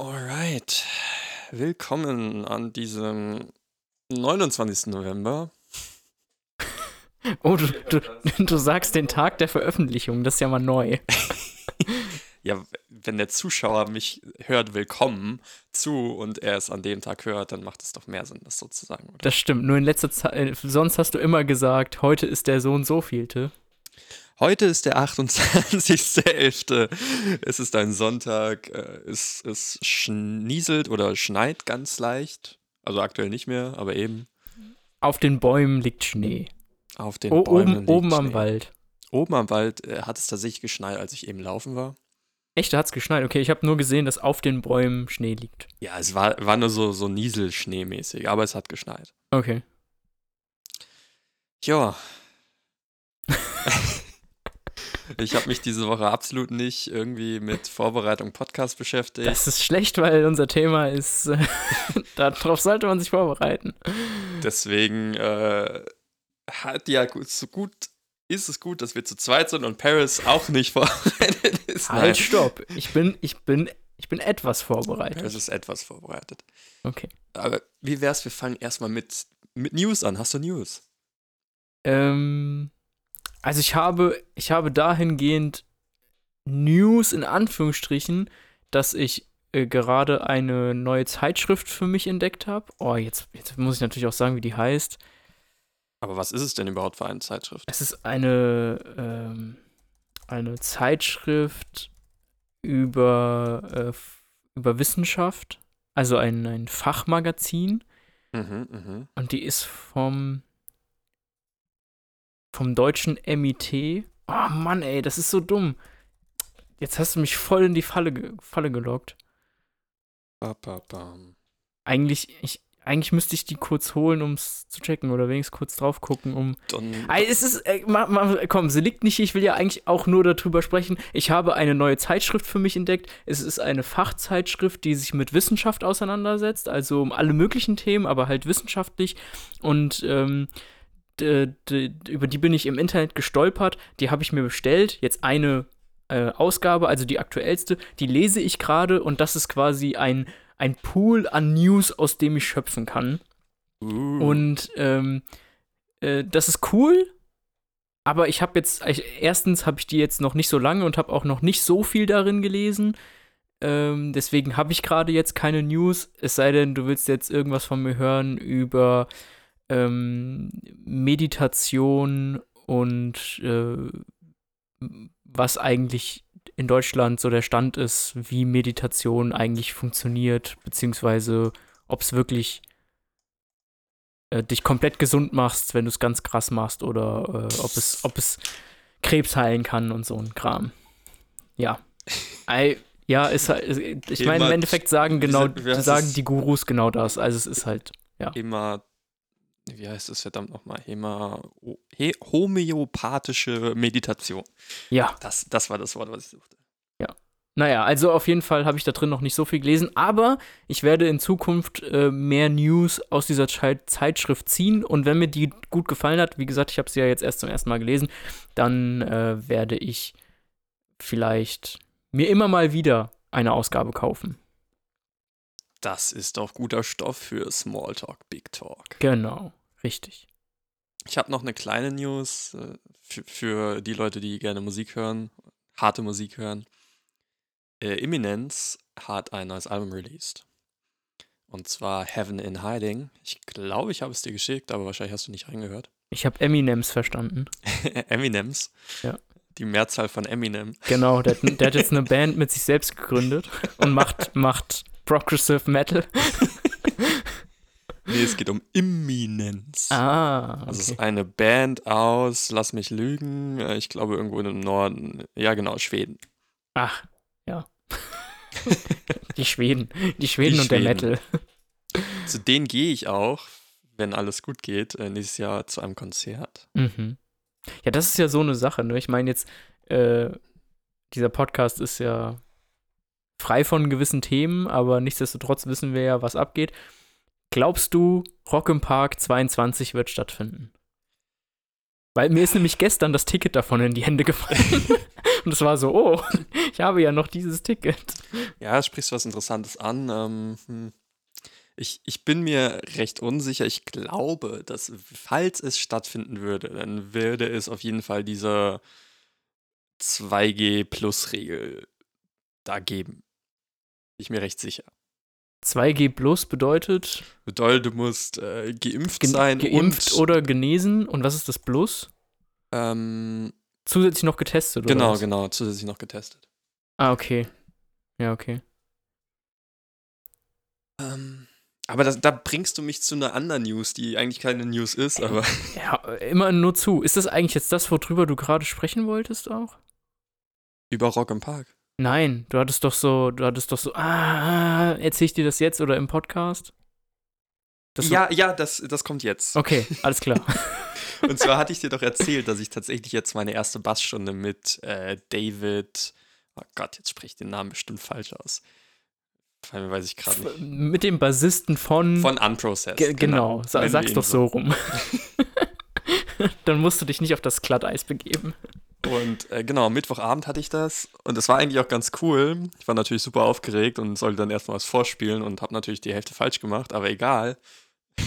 Alright. Willkommen an diesem 29. November. Oh, du, du, du sagst den Tag der Veröffentlichung, das ist ja mal neu. Ja, wenn der Zuschauer mich hört, willkommen zu und er es an dem Tag hört, dann macht es doch mehr Sinn, das sozusagen. Oder? Das stimmt, nur in letzter Zeit, sonst hast du immer gesagt, heute ist der so und so vielte. Heute ist der 28.11. Es ist ein Sonntag. äh, Es, es schnieselt oder schneit ganz leicht. Also aktuell nicht mehr, aber eben Auf den Bäumen liegt Schnee. auf den O Bäumen. oben liegt oben am Schnee. Wald. Oben am Wald äh, hat es tatsächlich geschneit, als ich eben laufen war. Echt, da hat's geschneit. Okay, ich habe nur gesehen, dass auf den Bäumen Schnee liegt. Ja, es war, war nur so, so Nieselschneemäßig, aber es hat geschneit. Okay. Ja. ich habe mich diese Woche absolut nicht irgendwie mit Vorbereitung Podcast beschäftigt. Das ist schlecht, weil unser Thema ist, äh, darauf sollte man sich vorbereiten. Deswegen äh, hat ja gut, so gut ist es gut, dass wir zu zweit sind und Paris auch nicht vorbereitet ist. Halt, stopp. Ich bin, ich bin, ich bin etwas vorbereitet. Paris ist etwas vorbereitet. Okay. Aber wie wär's, wir fangen erstmal mit, mit News an. Hast du News? Ähm, also ich habe, ich habe dahingehend News in Anführungsstrichen, dass ich äh, gerade eine neue Zeitschrift für mich entdeckt habe. Oh, jetzt, jetzt muss ich natürlich auch sagen, wie die heißt. Aber was ist es denn überhaupt für eine Zeitschrift? Es ist eine, ähm, eine Zeitschrift über, äh, über Wissenschaft, also ein, ein Fachmagazin. Mhm, mhm. Und die ist vom, vom deutschen MIT. Oh Mann, ey, das ist so dumm. Jetzt hast du mich voll in die Falle, ge Falle gelockt. Ba, ba. Eigentlich, ich, eigentlich müsste ich die kurz holen, um es zu checken oder wenigstens kurz drauf gucken, um. Don, Ey, es ist, äh, ma, ma, komm, sie liegt nicht hier. Ich will ja eigentlich auch nur darüber sprechen. Ich habe eine neue Zeitschrift für mich entdeckt. Es ist eine Fachzeitschrift, die sich mit Wissenschaft auseinandersetzt, also um alle möglichen Themen, aber halt wissenschaftlich. Und ähm, über die bin ich im Internet gestolpert. Die habe ich mir bestellt. Jetzt eine äh, Ausgabe, also die aktuellste. Die lese ich gerade und das ist quasi ein, ein Pool an News, aus dem ich schöpfen kann. uh, Und ähm, äh, das ist cool. Aber ich habe jetzt, ich, erstens habe ich die jetzt noch nicht so lange und habe auch noch nicht so viel darin gelesen. Ähm, deswegen habe ich gerade jetzt keine News. Es sei denn, du willst jetzt irgendwas von mir hören über ähm, Meditation und äh, was eigentlich in Deutschland so der Stand ist, wie Meditation eigentlich funktioniert, beziehungsweise ob es wirklich äh, dich komplett gesund machst, wenn du es ganz krass machst, oder äh, ob, es, ob es Krebs heilen kann und so ein Kram. Ja. Ei, ja, ist halt, ich meine, im Immer- Endeffekt sagen genau, sagen die Gurus genau das. Also es ist halt, Hema, wie heißt es verdammt nochmal? Hema, he, homöopathische Meditation. ja. Das, das war das Wort, was ich suchte. Naja, also auf jeden Fall habe ich da drin noch nicht so viel gelesen, aber ich werde in Zukunft äh, mehr News aus dieser Zei- Zeitschrift ziehen und wenn mir die gut gefallen hat, wie gesagt, ich habe sie ja jetzt erst zum ersten Mal gelesen, dann äh, werde ich vielleicht mir immer mal wieder eine Ausgabe kaufen. Das ist doch guter Stoff für Smalltalk, Big Talk. Genau, richtig. Ich habe noch eine kleine News äh, für, für die Leute, die gerne Musik hören, harte Musik hören. Äh, Eminence hat ein neues Album released. Und zwar Heaven in Hiding. Ich glaube, ich habe es dir geschickt, aber wahrscheinlich hast du nicht reingehört. Ich habe Eminems verstanden. Eminems. Ja. Die Mehrzahl von Eminem. Genau, der, hat- der hat jetzt eine Band mit sich selbst gegründet und macht, macht Progressive Metal. Nee, es geht um Imminenz. Ah, Also es okay. ist eine Band aus, lass mich lügen, äh, ich glaube irgendwo im Norden, ja genau, Schweden. Ach, ja. Die Schweden. Die Schweden Die und der Schweden. Metal. Zu denen gehe ich auch, wenn alles gut geht, äh, nächstes Jahr zu einem Konzert. Mhm. Ja, das ist ja so eine Sache, ne? Ich meine jetzt, äh, dieser Podcast ist ja frei von gewissen Themen, aber nichtsdestotrotz wissen wir ja, was abgeht. Glaubst du, Rock im Park 22 wird stattfinden? Weil mir ist nämlich gestern das Ticket davon in die Hände gefallen. Und es war so, oh, ich habe ja noch dieses Ticket. Ja, sprichst du was Interessantes an. Ähm, hm. ich, ich bin mir recht unsicher. Ich glaube, dass, falls es stattfinden würde, dann würde es auf jeden Fall diese 2G-Plus-Regel da geben. Bin ich mir recht sicher. 2G Plus bedeutet Bedeutet, du musst äh, geimpft gen- sein geimpft und oder genesen. Und was ist das Plus? ähm, Zusätzlich noch getestet, oder? genau, was? genau, zusätzlich noch getestet. Ah, okay. Ja, okay. Ähm, aber das, da bringst du mich zu einer anderen News, die eigentlich keine News ist, aber Ja, immer nur zu. Ist das eigentlich jetzt das, worüber du gerade sprechen wolltest auch? über Rock im Park. Nein, du hattest doch so, du hattest doch so, ah, erzähl ich dir das jetzt oder im Podcast? Das ja, ja, das, das kommt jetzt. Okay, alles klar. Und zwar hatte ich dir doch erzählt, dass ich tatsächlich jetzt meine erste Bassstunde mit äh, David, oh Gott, jetzt spreche ich den Namen bestimmt falsch aus. Vor allem weiß ich gerade nicht. Mit dem Bassisten von. Von Unprocessed. Ge genau, wir sag's doch so rum. Dann musst du dich nicht auf das Glatteis begeben. Und äh, genau, Mittwochabend hatte ich das und es war eigentlich auch ganz cool. Ich war natürlich super aufgeregt und sollte dann erstmal was vorspielen und habe natürlich die Hälfte falsch gemacht, aber egal.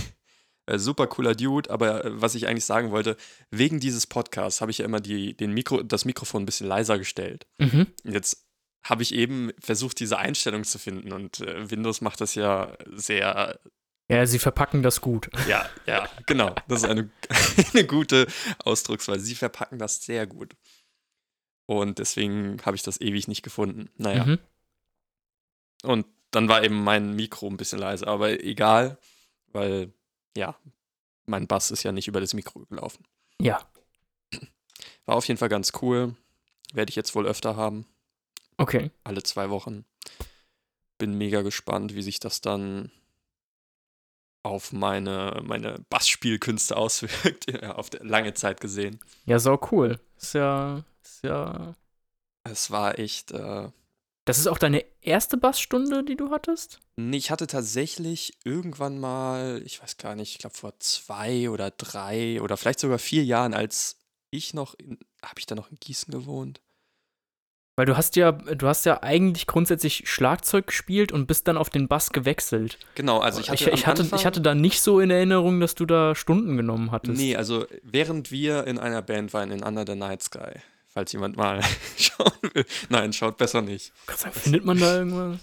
Äh, super cooler Dude, aber äh, was ich eigentlich sagen wollte, wegen dieses Podcasts habe ich ja immer die, den Mikro, das Mikrofon ein bisschen leiser gestellt. Mhm. Jetzt habe ich eben versucht, diese Einstellung zu finden und äh, Windows macht das ja sehr Ja, sie verpacken das gut. ja, ja, genau. Das ist eine, eine gute Ausdrucksweise. Sie verpacken das sehr gut. Und deswegen habe ich das ewig nicht gefunden. Naja. Mhm. Und dann war eben mein Mikro ein bisschen leise, aber egal, weil, ja, mein Bass ist ja nicht über das Mikro gelaufen. Ja, War auf jeden Fall ganz cool. Werde ich jetzt wohl öfter haben, okay. alle zwei Wochen. Bin mega gespannt, wie sich das dann auf meine, meine Bassspielkünste auswirkt, ja, auf der, lange Zeit gesehen. Ja, sau cool. Ist ja, ist ja. Es war echt. Äh, Das ist auch deine erste Bassstunde, die du hattest? nee, ich hatte tatsächlich irgendwann mal, ich weiß gar nicht, ich glaube vor zwei oder drei oder vielleicht sogar vier Jahren, als ich noch. Habe ich da noch in Gießen gewohnt? Weil du hast ja, du hast ja eigentlich grundsätzlich Schlagzeug gespielt und bist dann auf den Bass gewechselt. Genau, also ich hatte. ich, ich, hatte, Anfang, ich hatte da nicht so in Erinnerung, dass du da Stunden genommen hattest. Nee, also während wir in einer Band waren, in Under the Night Sky, falls jemand mal schauen will. Nein, schaut besser nicht. Sagen, findet man da irgendwas?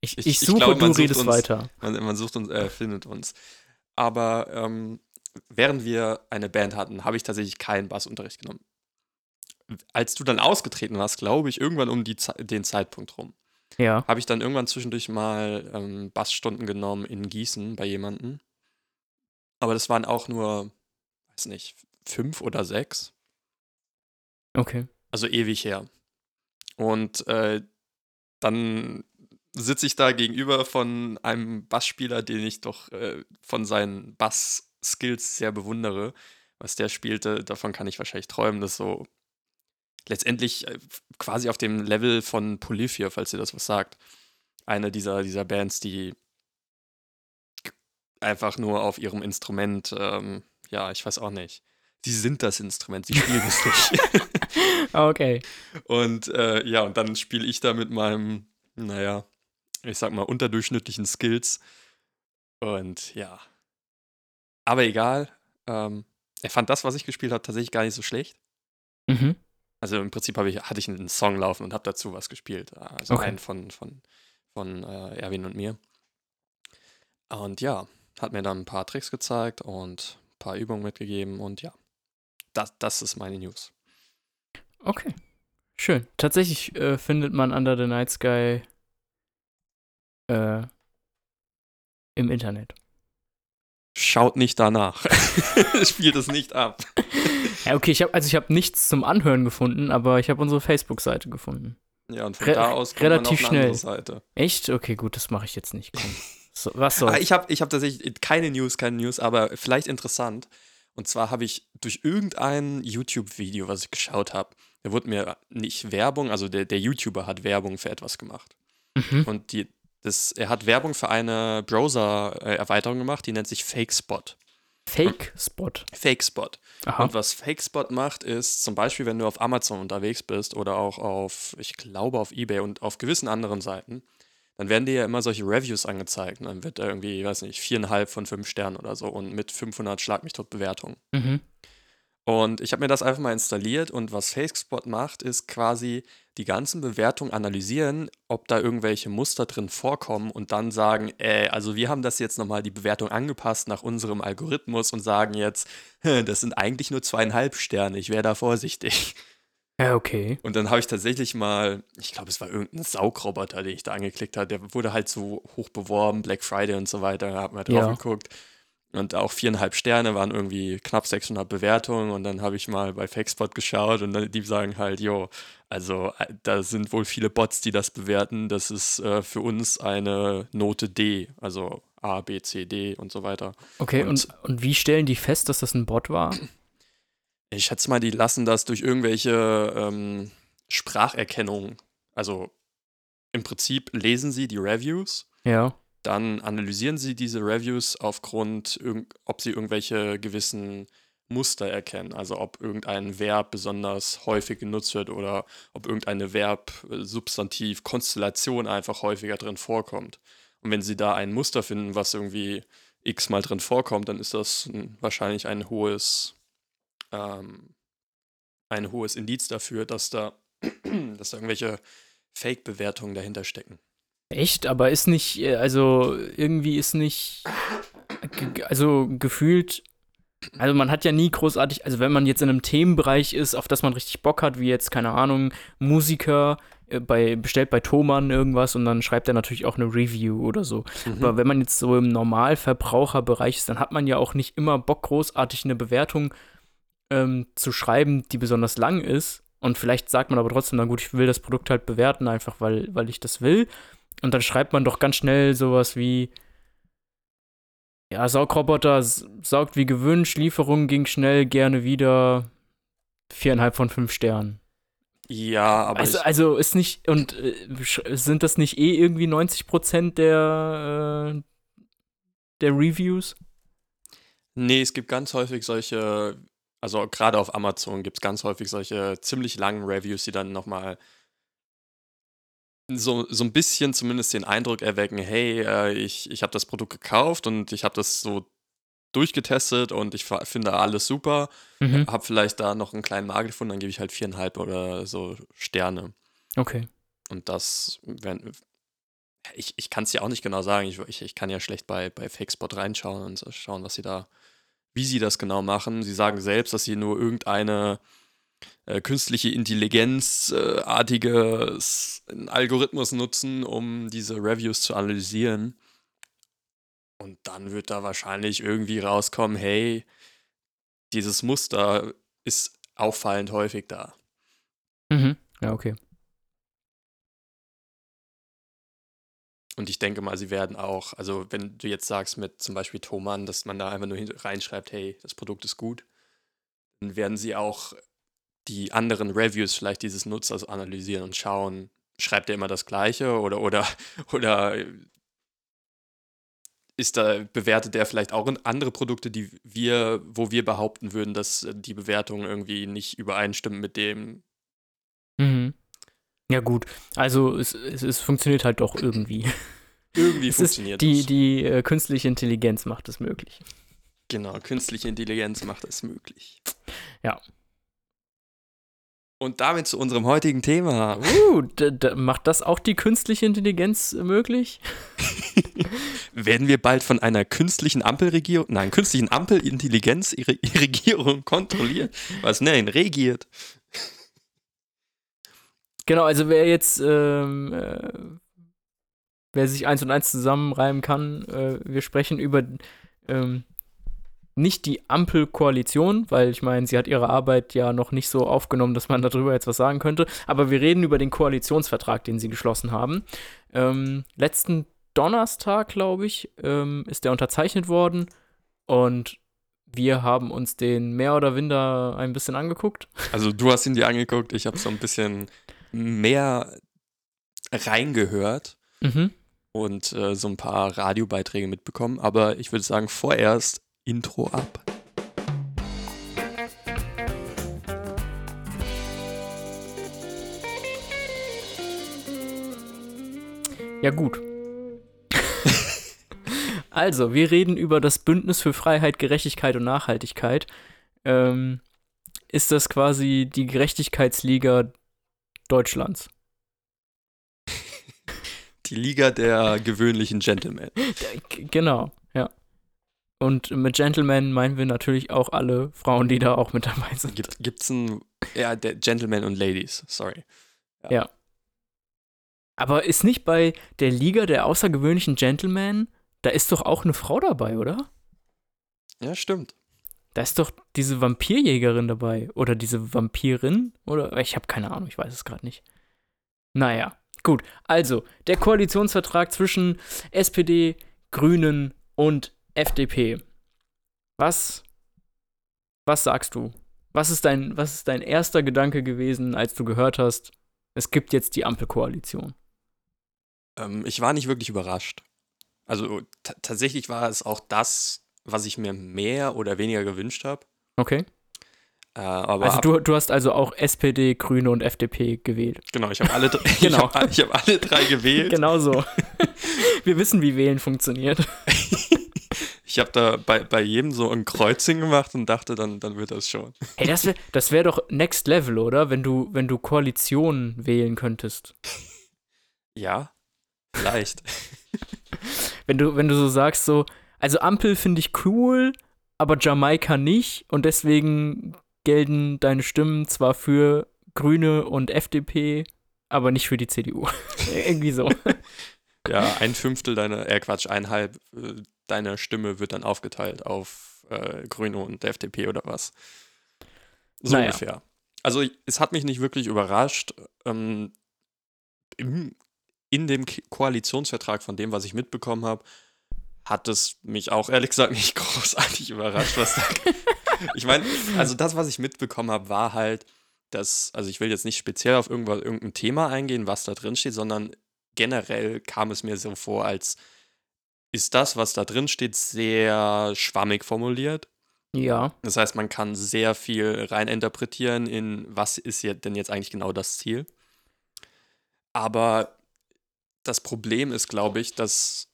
Ich, ich, Ich- ich suche, glaube, man du redest uns- weiter. Man, man sucht uns, äh, findet uns. Aber ähm, während wir eine Band hatten, habe ich tatsächlich keinen Bassunterricht genommen. Als du dann ausgetreten warst, glaube ich, irgendwann um die, den Zeitpunkt rum, Ja. habe ich dann irgendwann zwischendurch mal ähm, Bassstunden genommen in Gießen bei jemandem. Aber das waren auch nur, weiß nicht, fünf oder sechs. Okay. Also ewig her. Und äh, dann sitze ich da gegenüber von einem Bassspieler, den ich doch äh, von seinen Bass-Skills sehr bewundere. Was der spielte, davon kann ich wahrscheinlich träumen. Das ist so letztendlich äh, quasi auf dem Level von Polyphia, falls ihr das was sagt. Eine dieser, dieser Bands, die einfach nur auf ihrem Instrument, ähm, ja, ich weiß auch nicht. Sie sind das Instrument, sie spielen es nicht. Okay. Und äh, ja, und dann spiele ich da mit meinem, naja, ich sag mal, unterdurchschnittlichen Skills. Und ja. Aber egal. Ähm, er fand das, was ich gespielt habe, tatsächlich gar nicht so schlecht. Mhm. Also im Prinzip ich, hatte ich einen Song laufen und habe dazu was gespielt. Also Okay. einen von, von, von äh, Erwin und mir. Und ja, hat mir dann ein paar Tricks gezeigt und ein paar Übungen mitgegeben. Und ja, das, das ist meine News. Okay. Schön. Tatsächlich äh, findet man Under the Night Sky äh, im Internet. Schaut nicht danach. Spielt es nicht ab. Ja, okay, ich habe also ich habe nichts zum Anhören gefunden, aber ich habe unsere Facebook-Seite gefunden. Ja, und von Re- da aus kommt relativ schnell. Echt? Okay, gut, das mache ich jetzt nicht. Komm. So, was Ah, soll's? ich habe ich hab tatsächlich keine News, keine News, aber vielleicht interessant. Und zwar habe ich durch irgendein YouTube-Video, was ich geschaut habe, da wurde mir nicht Werbung, also der, der YouTuber hat Werbung für etwas gemacht. Mhm. Und die, das, er hat Werbung für eine Browser-Erweiterung gemacht, die nennt sich FakeSpot. Fake-Spot. Fake-Spot. Aha. Und was Fake-Spot macht, ist zum Beispiel, wenn du auf Amazon unterwegs bist oder auch auf, ich glaube, auf eBay und auf gewissen anderen Seiten, dann werden dir ja immer solche Reviews angezeigt. Und dann wird da irgendwie, ich weiß nicht, viereinhalb von fünf Sternen oder so und mit 500 Schlag mich tot Bewertungen. Mhm. Und ich habe mir das einfach mal installiert und was FakeSpot macht, ist quasi die ganzen Bewertungen analysieren, ob da irgendwelche Muster drin vorkommen und dann sagen, äh, also wir haben das jetzt nochmal die Bewertung angepasst nach unserem Algorithmus und sagen jetzt, "Hä, das sind eigentlich nur zweieinhalb Sterne, ich wäre da vorsichtig. Ja, okay. Und dann habe ich tatsächlich mal, ich glaube, es war irgendein Saugroboter, den ich da angeklickt habe, der wurde halt so hoch beworben, Black Friday und so weiter, da hat man drauf Ja. geguckt. Und auch viereinhalb Sterne waren irgendwie knapp 600 Bewertungen. Und dann habe ich mal bei FakeSpot geschaut und dann, die sagen halt, jo, also äh, da sind wohl viele Bots, die das bewerten. Das ist äh, für uns eine Note D, also A, B, C, D und so weiter. Okay, und, Und- und wie stellen die fest, dass das ein Bot war? Ich schätze mal, die lassen das durch irgendwelche ähm, Spracherkennung. Also im Prinzip lesen sie die Reviews Ja. Dann analysieren sie diese Reviews aufgrund, ob sie irgendwelche gewissen Muster erkennen. Also ob irgendein Verb besonders häufig genutzt wird oder ob irgendeine Verb, Substantiv, Konstellation einfach häufiger drin vorkommt. Und wenn sie da ein Muster finden, was irgendwie x-mal drin vorkommt, dann ist das ein, wahrscheinlich ein hohes, ähm, ein hohes Indiz dafür, dass da, dass da irgendwelche Fake-Bewertungen dahinter stecken. Echt? Aber ist nicht, äh, also irgendwie ist nicht, also gefühlt, also man hat ja nie großartig, also wenn man jetzt in einem Themenbereich ist, auf das man richtig Bock hat, wie jetzt, keine Ahnung, Musiker, äh, bei, bestellt bei Thomann irgendwas und dann schreibt er natürlich auch eine Review oder so. Aber wenn man jetzt so im Normalverbraucherbereich ist, dann hat man ja auch nicht immer Bock, großartig eine Bewertung ähm, zu schreiben, die besonders lang ist. Und vielleicht sagt man aber trotzdem, na gut, ich will das Produkt halt bewerten, einfach weil, weil ich das will. Und dann schreibt man doch ganz schnell sowas wie, ja, Saugroboter saugt wie gewünscht, Lieferung ging schnell, gerne wieder, viereinhalb von fünf Sternen. Ja, aber Also, also ist nicht, und äh, sind das nicht eh irgendwie 90% der, äh, der Reviews? Nee, es gibt ganz häufig solche, also gerade auf Amazon gibt es ganz häufig solche ziemlich langen Reviews, die dann nochmal so, so ein bisschen zumindest den Eindruck erwecken, hey, äh, ich, ich habe das Produkt gekauft und ich habe das so durchgetestet und ich finde alles super, Mhm. habe vielleicht da noch einen kleinen Makel gefunden, dann gebe ich halt viereinhalb oder so Sterne. Okay. Und das, wenn, ich, ich kann es ja auch nicht genau sagen. Ich, ich, ich kann ja schlecht bei, bei FakeSpot reinschauen und so schauen, was sie da, wie sie das genau machen. Sie sagen selbst, dass sie nur irgendeine äh, künstliche Intelligenz-artiges äh, Algorithmus nutzen, um diese Reviews zu analysieren. Und dann wird da wahrscheinlich irgendwie rauskommen, hey, dieses Muster ist auffallend häufig da. Mhm. Ja, okay. Und ich denke mal, sie werden auch, also wenn du jetzt sagst mit zum Beispiel Thomann, dass man da einfach nur reinschreibt, hey, das Produkt ist gut, dann werden sie auch die anderen Reviews vielleicht dieses Nutzers analysieren und schauen, schreibt er immer das Gleiche oder oder oder ist da bewertet er vielleicht auch andere Produkte, die wir, wo wir behaupten würden, dass die Bewertungen irgendwie nicht übereinstimmen mit dem. Mhm. Ja, gut. Also, es, es, es funktioniert halt doch irgendwie. Irgendwie Es funktioniert die es. die äh, künstliche Intelligenz macht es möglich. Genau, künstliche Intelligenz macht es möglich. Ja. Und damit zu unserem heutigen Thema. Uh, macht das auch die künstliche Intelligenz äh, möglich? Werden wir bald von einer künstlichen Ampelregierung, nein, künstlichen Ampelintelligenz ihre, ihre Regierung kontrolliert? Was? Nein, regiert. Genau, also wer jetzt, ähm, äh, wer sich eins und eins zusammenreimen kann, äh, wir sprechen über ähm, nicht die Ampelkoalition, weil ich meine, sie hat ihre Arbeit ja noch nicht so aufgenommen, dass man darüber jetzt was sagen könnte, aber wir reden über den Koalitionsvertrag, den sie geschlossen haben. Ähm, letzten Donnerstag, glaube ich, ähm, ist der unterzeichnet worden und wir haben uns den mehr oder minder ein bisschen angeguckt. Also du hast ihn dir angeguckt, ich habe so ein bisschen mehr reingehört Mhm. und äh, so ein paar Radiobeiträge mitbekommen. Aber ich würde sagen, vorerst Intro ab. Ja, gut. also, wir reden über das Bündnis für Freiheit, Gerechtigkeit und Nachhaltigkeit. Ähm, ist das quasi die Gerechtigkeitsliga Deutschlands? Die Liga der gewöhnlichen Gentlemen. Genau. Und mit Gentlemen meinen wir natürlich auch alle Frauen, die da auch mit dabei sind. Gibt, gibt's ein. Ja, der Gentlemen und Ladies, sorry. Ja. Aber ist nicht bei der Liga der außergewöhnlichen Gentlemen, da ist doch auch eine Frau dabei, oder? Ja, stimmt. Da ist doch diese Vampirjägerin dabei. Oder diese Vampirin. Oder ich habe keine Ahnung, ich weiß es gerade nicht. Naja, gut. Also, der Koalitionsvertrag zwischen SPD, Grünen und FDP. Was, was sagst du? Was ist, dein, was ist dein erster Gedanke gewesen, als du gehört hast, es gibt jetzt die Ampelkoalition? Ähm, ich war nicht wirklich überrascht. Also ta- tatsächlich war es auch das, was ich mir mehr oder weniger gewünscht habe. Okay. Äh, aber Also du, du hast also auch SPD, Grüne und FDP gewählt. genau, ich habe alle, dr- Genau. ich hab, ich hab alle drei gewählt. Genau so. Wir wissen, wie Wählen funktioniert. Ich habe da bei, bei jedem so ein Kreuzchen gemacht und dachte, dann, dann wird das schon. Hey, das wäre das wär doch Next Level, oder? Wenn du, wenn du Koalitionen wählen könntest. Ja, vielleicht. Wenn du, wenn du so sagst, so, also Ampel finde ich cool, aber Jamaika nicht und deswegen gelten deine Stimmen zwar für Grüne und FDP, aber nicht für die CDU. Irgendwie so. Ja, ein Fünftel deiner, äh Quatsch, einhalb deiner Stimme wird dann aufgeteilt auf äh, Grüne und FDP oder was. So Naja. ungefähr. Also es hat mich nicht wirklich überrascht. Ähm, im, in dem Koalitionsvertrag von dem, was ich mitbekommen habe, hat es mich auch ehrlich gesagt nicht großartig überrascht, was da. ich meine, also das, was ich mitbekommen habe, war halt, dass, also ich will jetzt nicht speziell auf irgendwas, irgendein Thema eingehen, was da drin steht, sondern generell kam es mir so vor, als ist das, was da drin steht, sehr schwammig formuliert. Ja. Das heißt, man kann sehr viel reininterpretieren in, was ist denn jetzt eigentlich genau das Ziel. Aber das Problem ist, glaube ich, dass,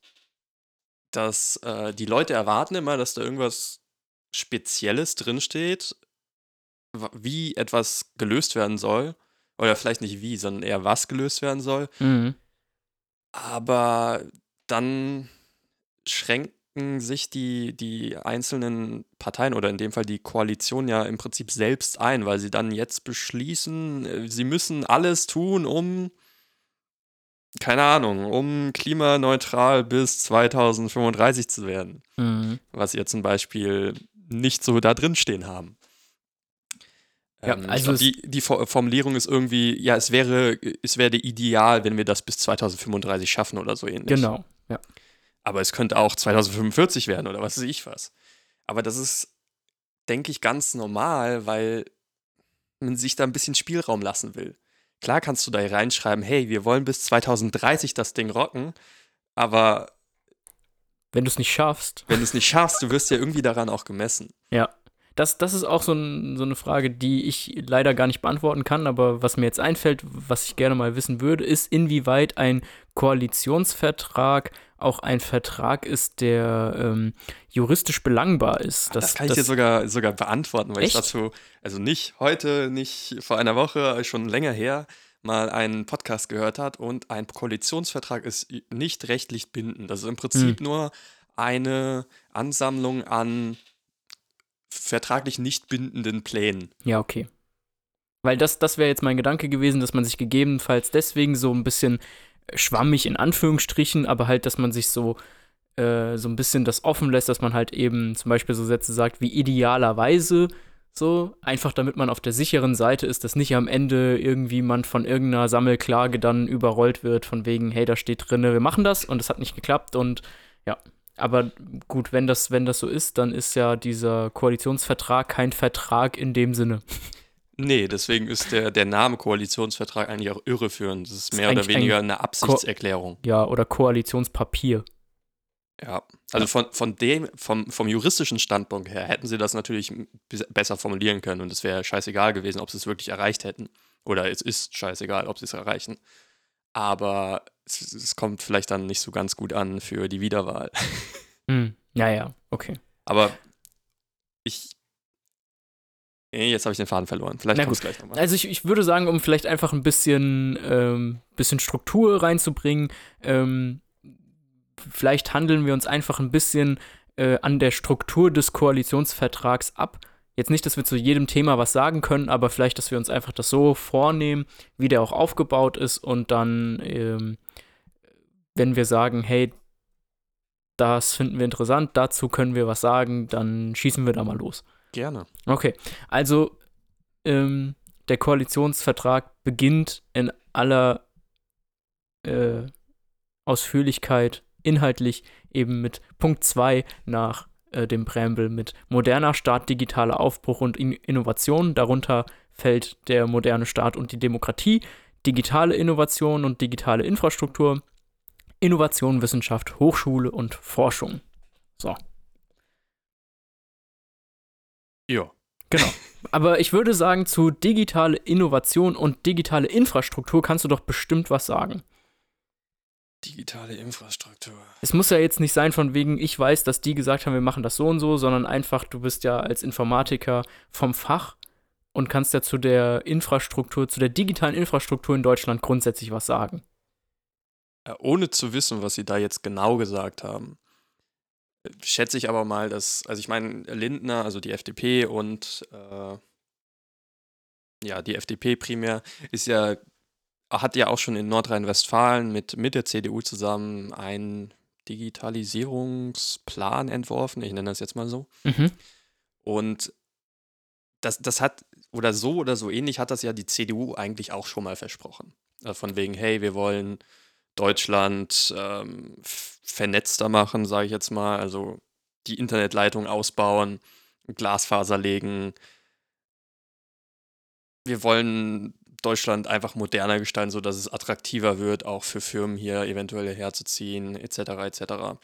dass äh, die Leute erwarten immer, dass da irgendwas Spezielles drinsteht, wie etwas gelöst werden soll. Oder vielleicht nicht wie, sondern eher was gelöst werden soll. Mhm. Aber dann schränken sich die, die einzelnen Parteien oder in dem Fall die Koalition ja im Prinzip selbst ein, weil sie dann jetzt beschließen, äh, sie müssen alles tun, um, keine Ahnung, um klimaneutral bis 2035 zu werden, Mhm. was sie jetzt zum Beispiel nicht so da drin stehen haben. Ja, Ähm, also glaub, die, die Fo- Formulierung ist irgendwie, ja, es wäre, es wäre ideal, wenn wir das bis 2035 schaffen oder so ähnlich. Genau. Ja. Aber es könnte auch 2045 werden oder was weiß ich was. Aber das ist, denke ich, ganz normal, weil man sich da ein bisschen Spielraum lassen will. Klar kannst du da reinschreiben, hey, wir wollen bis 2030 das Ding rocken, aber Wenn du es nicht schaffst. wenn du es nicht schaffst, du wirst ja irgendwie daran auch gemessen. Ja. Das, das ist auch so, ein, so eine Frage, die ich leider gar nicht beantworten kann, aber was mir jetzt einfällt, was ich gerne mal wissen würde, ist, inwieweit ein Koalitionsvertrag auch ein Vertrag ist, der ähm, juristisch belangbar ist. Das, kann ich dir sogar, sogar beantworten, weil Echt? ich dazu, also nicht heute, nicht vor einer Woche, schon länger her, mal einen Podcast gehört hat und ein Koalitionsvertrag ist nicht rechtlich bindend. Das ist im Prinzip nur eine Ansammlung an vertraglich nicht bindenden Plänen. Ja, okay. Weil das, das wäre jetzt mein Gedanke gewesen, dass man sich gegebenenfalls deswegen so ein bisschen schwammig in Anführungsstrichen, aber halt, dass man sich so, äh, so ein bisschen das offen lässt, dass man halt eben zum Beispiel so Sätze sagt wie idealerweise, so, einfach damit man auf der sicheren Seite ist, dass nicht am Ende irgendwie man von irgendeiner Sammelklage dann überrollt wird, von wegen, hey, da steht drinne, wir machen das und es hat nicht geklappt und ja. Aber gut, wenn das, wenn das so ist, dann ist ja dieser Koalitionsvertrag kein Vertrag in dem Sinne. Nee, deswegen ist der, der Name Koalitionsvertrag eigentlich auch irreführend. Das ist Ist mehr oder eigentlich weniger eine Absichtserklärung. Ja, oder Koalitionspapier. Ja, also von, von dem, vom, vom juristischen Standpunkt her hätten sie das natürlich besser formulieren können und es wäre scheißegal gewesen, ob sie es wirklich erreicht hätten. Oder es ist scheißegal, ob sie es erreichen. Aber es, es kommt vielleicht dann nicht so ganz gut an für die Wiederwahl. Hm. Ja, ja, okay. Aber ich. Jetzt habe ich den Faden verloren. Vielleicht kommt es gleich nochmal. Also ich, ich würde sagen, um vielleicht einfach ein bisschen, ähm, bisschen Struktur reinzubringen, ähm, vielleicht handeln wir uns einfach ein bisschen äh, an der Struktur des Koalitionsvertrags ab. Jetzt nicht, dass wir zu jedem Thema was sagen können, aber vielleicht, dass wir uns einfach das so vornehmen, wie der auch aufgebaut ist und dann, ähm, wenn wir sagen, hey, das finden wir interessant, dazu können wir was sagen, dann schießen wir da mal los. Gerne. Okay, also ähm, der Koalitionsvertrag beginnt in aller äh, Ausführlichkeit inhaltlich eben mit Punkt 2 nach äh, dem Präambel mit moderner Staat, digitaler Aufbruch und in Innovation. Darunter fällt der moderne Staat und die Demokratie, digitale Innovation und digitale Infrastruktur, Innovation, Wissenschaft, Hochschule und Forschung. So. Ja. Genau. Aber ich würde sagen, zu digitale Innovation und digitale Infrastruktur kannst du doch bestimmt was sagen. Digitale Infrastruktur. Es muss ja jetzt nicht sein, von wegen, ich weiß, dass die gesagt haben, wir machen das so und so, sondern einfach, du bist ja als Informatiker vom Fach und kannst ja zu der Infrastruktur, zu der digitalen Infrastruktur in Deutschland grundsätzlich was sagen. Ja, ohne zu wissen, was sie da jetzt genau gesagt haben, schätze ich aber mal, dass, also ich meine, Lindner, also die FDP und äh, ja, die FDP primär, ist ja hat ja auch schon in Nordrhein-Westfalen mit, mit der CDU zusammen einen Digitalisierungsplan entworfen. Ich nenne das jetzt mal so. Mhm. Und das, das hat, oder so oder so ähnlich hat das ja die CDU eigentlich auch schon mal versprochen. Also von wegen, hey, wir wollen Deutschland ähm, vernetzter machen, sage ich jetzt mal. Also die Internetleitung ausbauen, Glasfaser legen. Wir wollen Deutschland einfach moderner gestalten, sodass es attraktiver wird, auch für Firmen hier eventuell herzuziehen, etc. etc.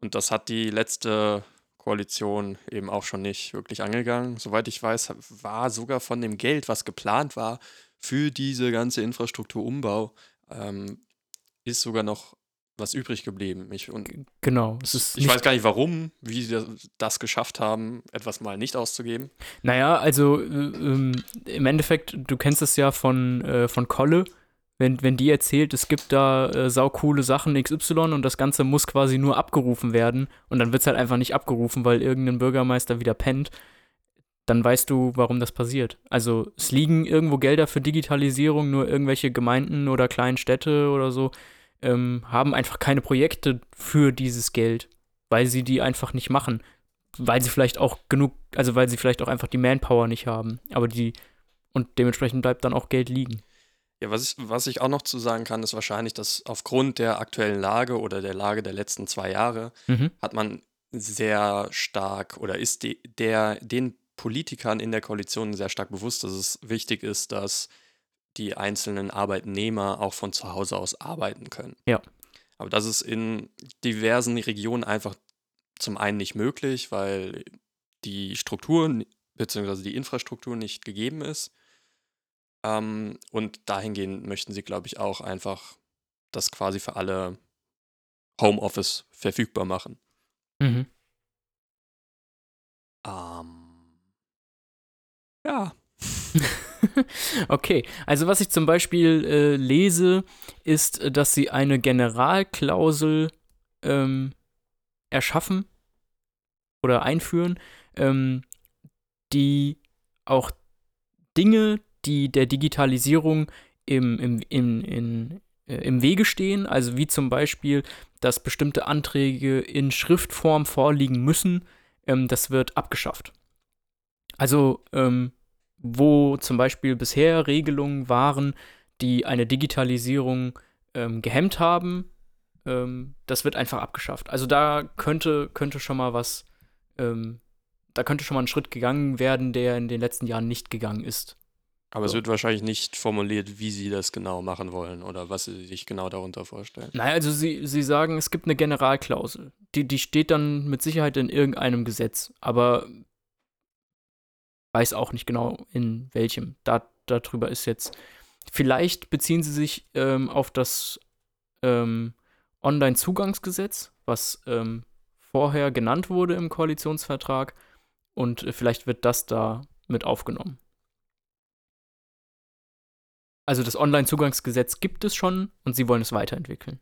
Und das hat die letzte Koalition eben auch schon nicht wirklich angegangen. Soweit ich weiß, war sogar von dem Geld, was geplant war für diese ganze Infrastrukturumbau, ähm, ist sogar noch was übrig geblieben. Ich, und genau. ich weiß gar nicht warum, wie sie das geschafft haben, etwas mal nicht auszugeben. Naja, also äh, ähm, im Endeffekt, du kennst es ja von, äh, von Kolle, wenn, wenn die erzählt, es gibt da äh, saukoole Sachen XY und das Ganze muss quasi nur abgerufen werden und dann wird es halt einfach nicht abgerufen, weil irgendein Bürgermeister wieder pennt, dann weißt du, warum das passiert. Also es liegen irgendwo Gelder für Digitalisierung, nur irgendwelche Gemeinden oder kleinen Städte oder so ähm, haben einfach keine Projekte für dieses Geld, weil sie die einfach nicht machen. Weil sie vielleicht auch genug, also weil sie vielleicht auch einfach die Manpower nicht haben. Aber die, und dementsprechend bleibt dann auch Geld liegen. Ja, was ich, was ich auch noch zu sagen kann, ist wahrscheinlich, dass aufgrund der aktuellen Lage oder der Lage der letzten zwei Jahre mhm. hat man sehr stark oder ist die, der, den Politikern in der Koalition sehr stark bewusst, dass es wichtig ist, dass die einzelnen Arbeitnehmer auch von zu Hause aus arbeiten können. Ja. Aber das ist in diversen Regionen einfach zum einen nicht möglich, weil die Struktur bzw. die Infrastruktur nicht gegeben ist. Ähm, und dahingehend möchten sie, glaube ich, auch einfach das quasi für alle Homeoffice verfügbar machen. Mhm. Ähm, ja. okay, also was ich zum Beispiel äh, lese, ist, dass sie eine Generalklausel ähm, erschaffen oder einführen, ähm, die auch Dinge, die der Digitalisierung im, im, im, in, äh, im Wege stehen, also wie zum Beispiel, dass bestimmte Anträge in Schriftform vorliegen müssen, ähm, das wird abgeschafft. Also ähm, wo zum Beispiel bisher Regelungen waren, die eine Digitalisierung ähm, gehemmt haben, ähm, das wird einfach abgeschafft. Also da könnte, könnte schon mal was, ähm, da könnte schon mal ein Schritt gegangen werden, der in den letzten Jahren nicht gegangen ist. Aber so. es wird wahrscheinlich nicht formuliert, wie sie das genau machen wollen oder was sie sich genau darunter vorstellen. Naja, also sie, sie sagen, es gibt eine Generalklausel. die, die steht dann mit Sicherheit in irgendeinem Gesetz, aber weiß auch nicht genau in welchem. Da, darüber ist jetzt. Vielleicht beziehen sie sich ähm, auf das ähm, Online-Zugangsgesetz, was ähm, vorher genannt wurde im Koalitionsvertrag. Und äh, vielleicht wird das da mit aufgenommen. Also das Online-Zugangsgesetz gibt es schon und sie wollen es weiterentwickeln.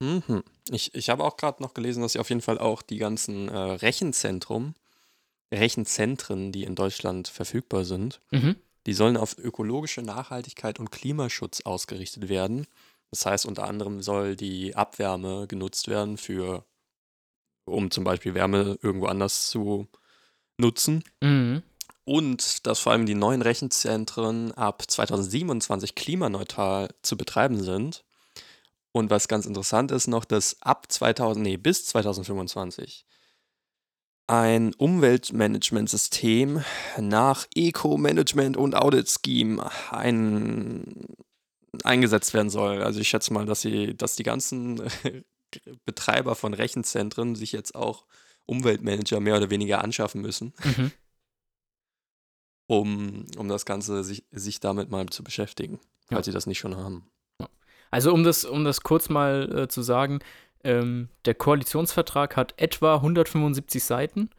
Mhm. Ich, ich habe auch gerade noch gelesen, dass sie auf jeden Fall auch die ganzen äh, Rechenzentrum, Rechenzentren, die in Deutschland verfügbar sind, mhm. die sollen auf ökologische Nachhaltigkeit und Klimaschutz ausgerichtet werden. Das heißt, unter anderem soll die Abwärme genutzt werden für, um zum Beispiel Wärme irgendwo anders zu nutzen. Mhm. Und dass vor allem die neuen Rechenzentren ab 2027 klimaneutral zu betreiben sind. Und was ganz interessant ist noch, dass ab 2000, nee, bis 2025 ein Umweltmanagementsystem nach Eco-Management und Audit Scheme ein, eingesetzt werden soll. Also ich schätze mal, dass sie, dass die ganzen Betreiber von Rechenzentren sich jetzt auch Umweltmanager mehr oder weniger anschaffen müssen. Mhm um, um das Ganze sich, sich damit mal zu beschäftigen, ja. falls sie das nicht schon haben. Also um das, um das kurz mal äh, zu sagen, ähm, der Koalitionsvertrag hat etwa 175 Seiten.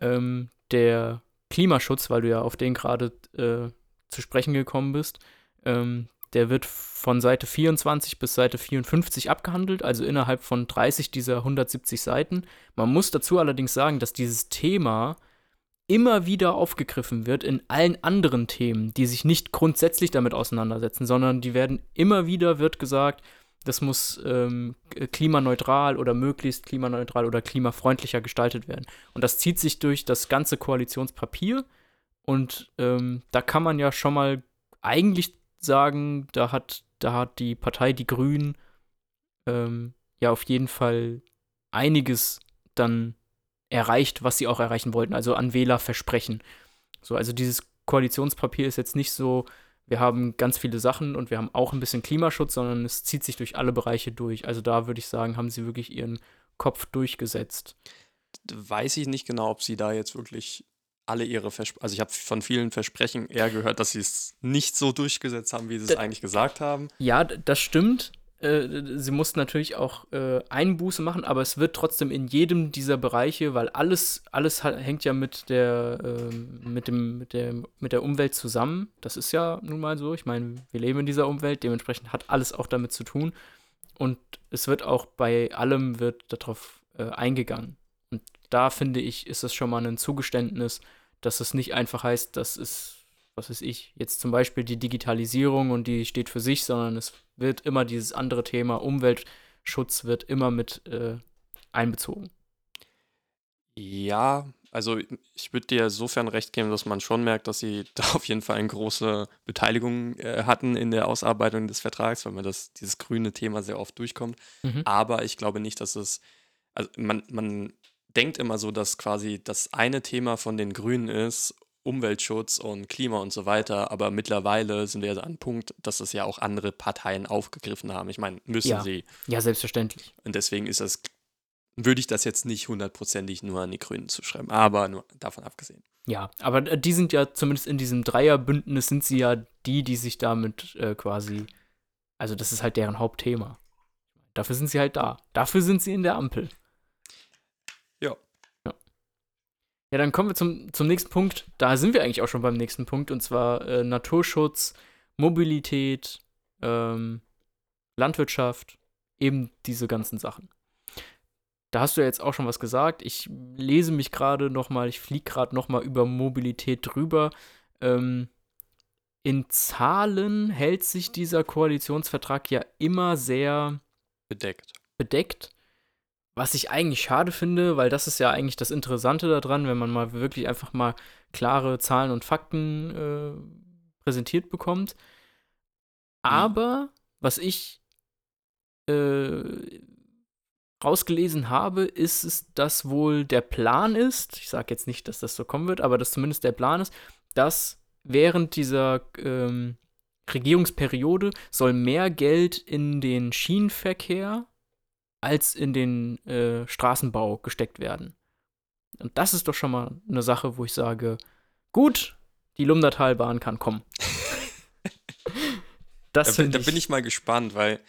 Ähm, der Klimaschutz, weil du ja auf den gerade äh, zu sprechen gekommen bist, ähm, der wird von Seite 24 bis Seite 54 abgehandelt, also innerhalb von 30 dieser 170 Seiten. Man muss dazu allerdings sagen, dass dieses Thema immer wieder aufgegriffen wird in allen anderen Themen, die sich nicht grundsätzlich damit auseinandersetzen, sondern die werden immer wieder, wird gesagt, das muss ähm, klimaneutral oder möglichst klimaneutral oder klimafreundlicher gestaltet werden. Und das zieht sich durch das ganze Koalitionspapier. Und ähm, da kann man ja schon mal eigentlich sagen, da hat, da hat die Partei Die Grünen ähm, ja auf jeden Fall einiges dann erreicht, was sie auch erreichen wollten, also an Wählerversprechen. So, also dieses Koalitionspapier ist jetzt nicht so, wir haben ganz viele Sachen und wir haben auch ein bisschen Klimaschutz, sondern es zieht sich durch alle Bereiche durch. Also da würde ich sagen, haben sie wirklich ihren Kopf durchgesetzt. Weiß ich nicht genau, ob sie da jetzt wirklich alle ihre Versprechen, also ich habe von vielen Versprechen eher gehört, dass sie es nicht so durchgesetzt haben, wie sie es eigentlich gesagt haben. Ja, das stimmt. Äh, sie mussten natürlich auch äh, Einbuße machen, aber es wird trotzdem in jedem dieser Bereiche, weil alles, alles hängt ja mit der, äh, mit, dem, mit, der, mit der Umwelt zusammen. Das ist ja nun mal so. Ich meine, wir leben in dieser Umwelt, dementsprechend hat alles auch damit zu tun. Und es wird auch bei allem wird darauf äh, eingegangen. Und da finde ich, ist es schon mal ein Zugeständnis, dass es nicht einfach heißt, das ist was weiß ich, jetzt zum Beispiel die Digitalisierung und die steht für sich, sondern es wird immer dieses andere Thema Umweltschutz wird immer mit äh, einbezogen. Ja, also ich würde dir sofern recht geben, dass man schon merkt, dass sie da auf jeden Fall eine große Beteiligung äh, hatten in der Ausarbeitung des Vertrags, weil man das, dieses grüne Thema sehr oft durchkommt. Mhm. Aber ich glaube nicht, dass es, also man, man denkt immer so, dass quasi das eine Thema von den Grünen ist Umweltschutz und Klima und so weiter, aber mittlerweile sind wir ja an einem Punkt, dass das ja auch andere Parteien aufgegriffen haben. Ich meine, müssen ja. sie. Ja, selbstverständlich. Und deswegen ist das, würde ich das jetzt nicht hundertprozentig nur an die Grünen zuschreiben, aber nur davon abgesehen. Ja, aber die sind ja zumindest in diesem Dreierbündnis sind sie ja die, die sich damit äh, quasi, also das ist halt deren Hauptthema. Dafür sind sie halt da. Dafür sind sie in der Ampel. Ja, dann kommen wir zum, zum nächsten Punkt. Da sind wir eigentlich auch schon beim nächsten Punkt, und zwar äh, Naturschutz, Mobilität, ähm, Landwirtschaft, eben diese ganzen Sachen. Da hast du ja jetzt auch schon was gesagt. Ich lese mich gerade noch mal, ich fliege gerade noch mal über Mobilität drüber. Ähm, in Zahlen hält sich dieser Koalitionsvertrag ja immer sehr bedeckt. Bedeckt was ich eigentlich schade finde, weil das ist ja eigentlich das Interessante daran, wenn man mal wirklich einfach mal klare Zahlen und Fakten äh, präsentiert bekommt. Aber was ich äh, rausgelesen habe, ist es, dass wohl der Plan ist, ich sage jetzt nicht, dass das so kommen wird, aber dass zumindest der Plan ist, dass während dieser ähm, Regierungsperiode soll mehr Geld in den Schienenverkehr als in den äh, Straßenbau gesteckt werden. Und das ist doch schon mal eine Sache, wo ich sage, gut, die Lumdatalbahn kann kommen. das da, da bin ich mal gespannt, weil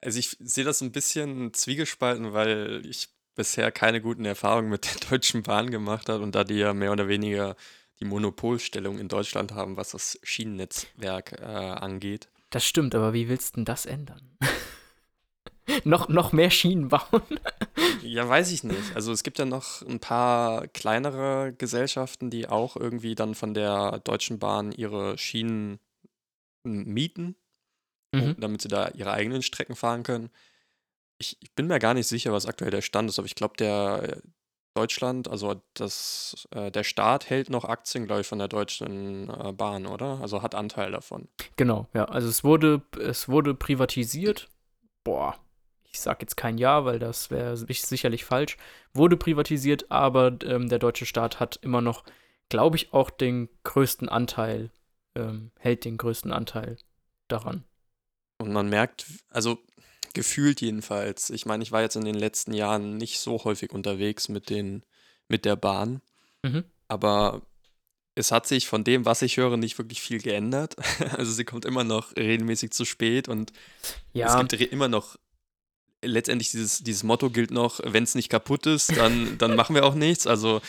also ich sehe das ein bisschen zwiegespalten, weil ich bisher keine guten Erfahrungen mit der Deutschen Bahn gemacht habe und da die ja mehr oder weniger die Monopolstellung in Deutschland haben, was das Schienennetzwerk äh, angeht. Das stimmt, aber wie willst du denn das ändern? Noch, noch mehr Schienen bauen? ja, weiß ich nicht. Also es gibt ja noch ein paar kleinere Gesellschaften, die auch irgendwie dann von der Deutschen Bahn ihre Schienen mieten, mhm. damit sie da ihre eigenen Strecken fahren können. Ich, ich, bin mir gar nicht sicher, was aktuell der Stand ist, aber ich glaube, der Deutschland, also das, äh, der Staat hält noch Aktien, glaube ich, von der Deutschen äh, Bahn, oder? Also hat Anteil davon. Genau, ja. Also es wurde, es wurde privatisiert. Boah, ich sage jetzt kein Ja, weil das wäre sicherlich falsch. Wurde privatisiert, aber ähm, der deutsche Staat hat immer noch, glaube ich, auch den größten Anteil, ähm, hält den größten Anteil daran. Und man merkt, also Gefühlt jedenfalls. Ich meine, ich war jetzt in den letzten Jahren nicht so häufig unterwegs mit den, mit der Bahn. Mhm. Aber es hat sich von dem, was ich höre, nicht wirklich viel geändert. Also sie kommt immer noch regelmäßig zu spät und ja. es gibt immer noch letztendlich dieses, dieses Motto gilt noch, wenn es nicht kaputt ist, dann, dann machen wir auch nichts. Also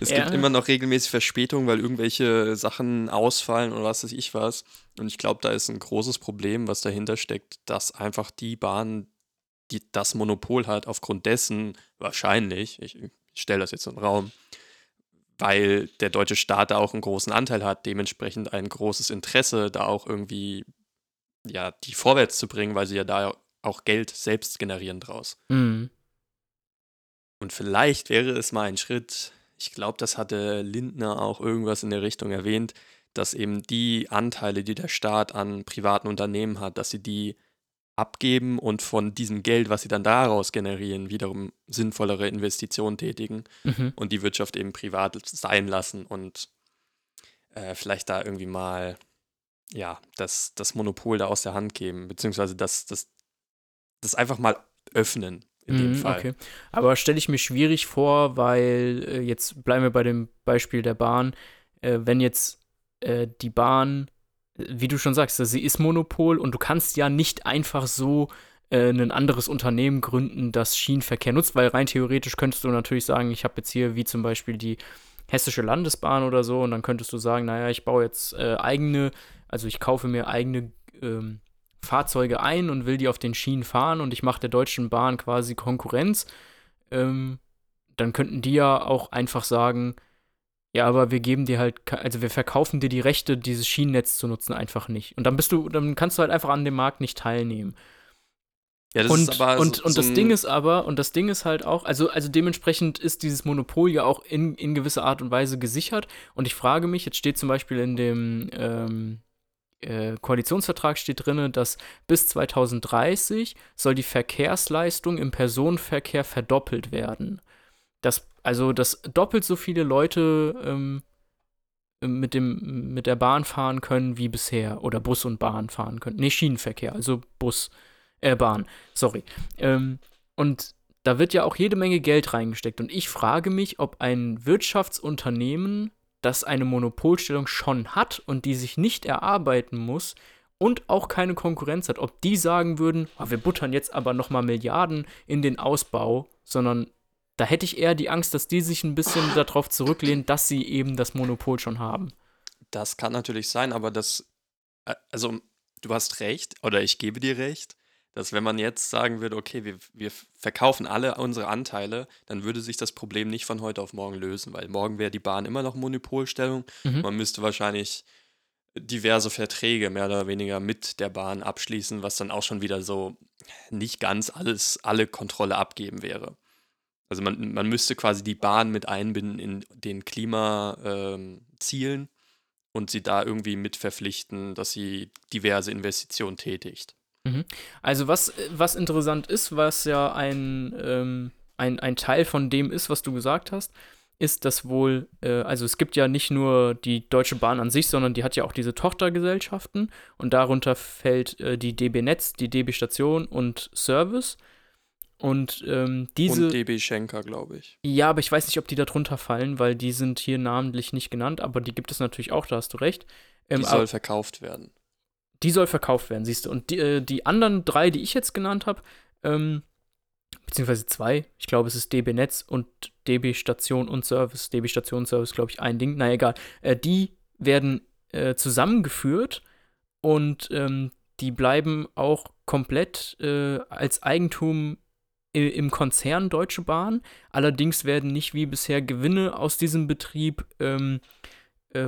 es ja. gibt immer noch regelmäßig Verspätungen, weil irgendwelche Sachen ausfallen oder was weiß ich was. Und ich glaube, da ist ein großes Problem, was dahinter steckt, dass einfach die Bahn, die das Monopol hat, aufgrund dessen wahrscheinlich, ich, ich stelle das jetzt in den Raum, weil der deutsche Staat da auch einen großen Anteil hat, dementsprechend ein großes Interesse, da auch irgendwie ja, die vorwärts zu bringen, weil sie ja da auch Geld selbst generieren draus. Mhm. Und vielleicht wäre es mal ein Schritt, ich glaube, das hatte Lindner auch irgendwas in der Richtung erwähnt, dass eben die Anteile, die der Staat an privaten Unternehmen hat, dass sie die abgeben und von diesem Geld, was sie dann daraus generieren, wiederum sinnvollere Investitionen tätigen mhm. und die Wirtschaft eben privat sein lassen und äh, vielleicht da irgendwie mal ja, das, das Monopol da aus der Hand geben, beziehungsweise das, das das einfach mal öffnen in dem mhm, Fall. Okay. Aber stelle ich mir schwierig vor, weil äh, jetzt bleiben wir bei dem Beispiel der Bahn. Äh, wenn jetzt äh, die Bahn, wie du schon sagst, sie ist Monopol und du kannst ja nicht einfach so äh, ein anderes Unternehmen gründen, das Schienenverkehr nutzt, weil rein theoretisch könntest du natürlich sagen, ich habe jetzt hier wie zum Beispiel die Hessische Landesbahn oder so und dann könntest du sagen, naja, ich baue jetzt äh, eigene, also ich kaufe mir eigene ähm, Fahrzeuge ein und will die auf den Schienen fahren und ich mache der Deutschen Bahn quasi Konkurrenz, ähm, dann könnten die ja auch einfach sagen, ja, aber wir geben dir halt, also wir verkaufen dir die Rechte, dieses Schienennetz zu nutzen, einfach nicht. Und dann bist du, dann kannst du halt einfach an dem Markt nicht teilnehmen. Ja, das und, ist aber und, so, und das Ding ist aber, und das Ding ist halt auch, also, also dementsprechend ist dieses Monopol ja auch in, in gewisser Art und Weise gesichert. Und ich frage mich, jetzt steht zum Beispiel in dem, ähm, äh, Koalitionsvertrag steht drin, dass bis 2030 soll die Verkehrsleistung im Personenverkehr verdoppelt werden. Das, also, dass doppelt so viele Leute ähm, mit, dem, mit der Bahn fahren können wie bisher oder Bus und Bahn fahren können. Nee, Schienenverkehr, also Bus, äh, Bahn, sorry. Ähm, und da wird ja auch jede Menge Geld reingesteckt. Und ich frage mich, ob ein Wirtschaftsunternehmen das eine Monopolstellung schon hat und die sich nicht erarbeiten muss und auch keine Konkurrenz hat, ob die sagen würden, oh, wir buttern jetzt aber nochmal Milliarden in den Ausbau, sondern da hätte ich eher die Angst, dass die sich ein bisschen darauf zurücklehnen, dass sie eben das Monopol schon haben. Das kann natürlich sein, aber das, äh, also du hast recht, oder ich gebe dir recht, dass wenn man jetzt sagen würde, okay, wir, wir verkaufen alle unsere Anteile, dann würde sich das Problem nicht von heute auf morgen lösen, weil morgen wäre die Bahn immer noch Monopolstellung. Mhm. Man müsste wahrscheinlich diverse Verträge mehr oder weniger mit der Bahn abschließen, was dann auch schon wieder so nicht ganz alles, alle Kontrolle abgeben wäre. Also man, man müsste quasi die Bahn mit einbinden in den Klimazielen ähm, und sie da irgendwie mit verpflichten, dass sie diverse Investitionen tätigt. Mhm. Also was, was interessant ist, was ja ein, ähm, ein, ein Teil von dem ist, was du gesagt hast, ist, dass wohl, äh, also es gibt ja nicht nur die Deutsche Bahn an sich, sondern die hat ja auch diese Tochtergesellschaften und darunter fällt äh, die DB Netz, die DB Station und Service. Und ähm, diese. Und DB Schenker, glaube ich. Ja, aber ich weiß nicht, ob die da drunter fallen, weil die sind hier namentlich nicht genannt, aber die gibt es natürlich auch, da hast du recht. Ähm, die soll verkauft werden. Die soll verkauft werden, siehst du. Und die, äh, die anderen drei, die ich jetzt genannt habe, ähm, beziehungsweise zwei, ich glaube, es ist DB Netz und DB Station und Service. DB Station und Service, glaube ich, ein Ding. Na egal. Äh, die werden äh, zusammengeführt und ähm, die bleiben auch komplett äh, als Eigentum im Konzern Deutsche Bahn. Allerdings werden nicht wie bisher Gewinne aus diesem Betrieb ähm, äh,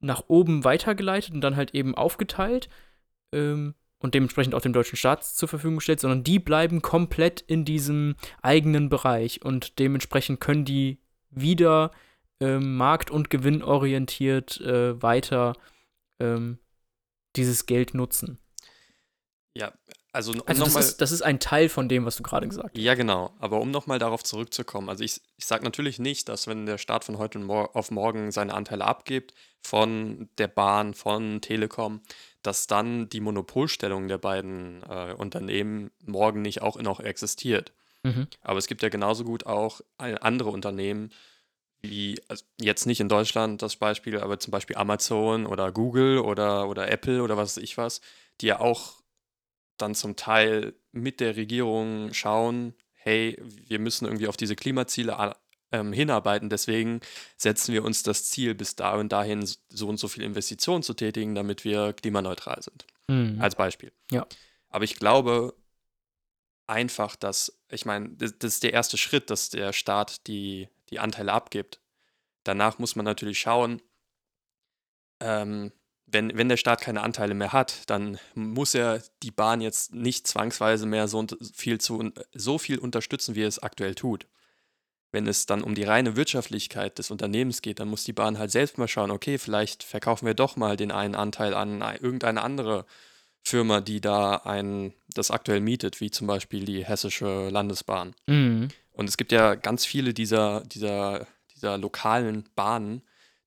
nach oben weitergeleitet und dann halt eben aufgeteilt ähm, und dementsprechend auch dem deutschen Staat zur Verfügung gestellt, sondern die bleiben komplett in diesem eigenen Bereich und dementsprechend können die wieder ähm, markt- und gewinnorientiert äh, weiter ähm, dieses Geld nutzen. Ja, also, um also das, ist, das ist ein Teil von dem, was du gerade gesagt hast. Ja, genau. Aber um nochmal darauf zurückzukommen, also ich, ich sage natürlich nicht, dass wenn der Staat von heute auf morgen seine Anteile abgibt, von der Bahn, von Telekom, dass dann die Monopolstellung der beiden äh, Unternehmen morgen nicht auch noch existiert. Mhm. Aber es gibt ja genauso gut auch andere Unternehmen, wie also jetzt nicht in Deutschland das Beispiel, aber zum Beispiel Amazon oder Google oder, oder Apple oder was weiß ich was, die ja auch dann zum Teil mit der Regierung schauen, hey, wir müssen irgendwie auf diese Klimaziele ähm, hinarbeiten, deswegen setzen wir uns das Ziel, bis da und dahin so und so viel Investitionen zu tätigen, damit wir klimaneutral sind. Mhm. Als Beispiel. Ja. Aber ich glaube einfach, dass, ich meine, das, das, ist der erste Schritt, dass der Staat die, die Anteile abgibt. Danach muss man natürlich schauen, ähm, wenn, wenn der Staat keine Anteile mehr hat, dann muss er die Bahn jetzt nicht zwangsweise mehr so viel, zu, so viel unterstützen, wie er es aktuell tut. Wenn es dann um die reine Wirtschaftlichkeit des Unternehmens geht, dann muss die Bahn halt selbst mal schauen, okay, vielleicht verkaufen wir doch mal den einen Anteil an irgendeine andere Firma, die da ein, das aktuell mietet, wie zum Beispiel die Hessische Landesbahn. Mhm. Und es gibt ja ganz viele dieser, dieser, dieser lokalen Bahnen,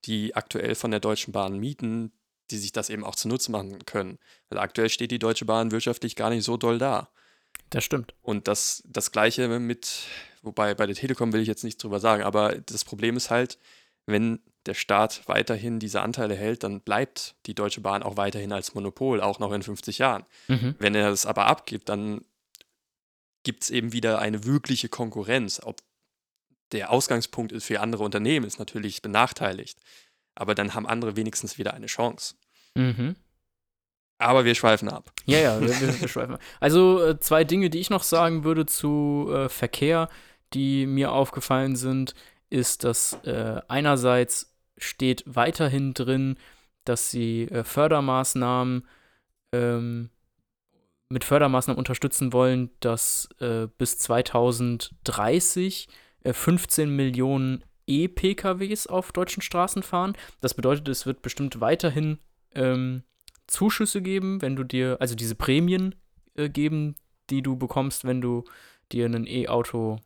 die aktuell von der Deutschen Bahn mieten, die sich das eben auch zunutze machen können. Weil aktuell steht die Deutsche Bahn wirtschaftlich gar nicht so doll da. Das stimmt. Und das, das Gleiche mit, wobei bei der Telekom will ich jetzt nichts drüber sagen, aber das Problem ist halt, wenn der Staat weiterhin diese Anteile hält, dann bleibt die Deutsche Bahn auch weiterhin als Monopol, auch noch in 50 Jahren. Mhm. Wenn er es aber abgibt, dann gibt es eben wieder eine wirkliche Konkurrenz. Ob der Ausgangspunkt ist für andere Unternehmen, ist natürlich benachteiligt aber dann haben andere wenigstens wieder eine Chance. Mhm. Aber wir schweifen ab. Ja, ja, wir, wir, schweifen ab. Also äh, zwei Dinge, die ich noch sagen würde zu äh, Verkehr, die mir aufgefallen sind, ist, dass äh, einerseits steht weiterhin drin, dass sie äh, Fördermaßnahmen ähm, mit Fördermaßnahmen unterstützen wollen, dass äh, bis 2030 15 äh, Millionen E-PKWs auf deutschen Straßen fahren. Das bedeutet, es wird bestimmt weiterhin ähm, Zuschüsse geben, wenn du dir, also diese Prämien äh, geben, die du bekommst, wenn du dir ein E-Auto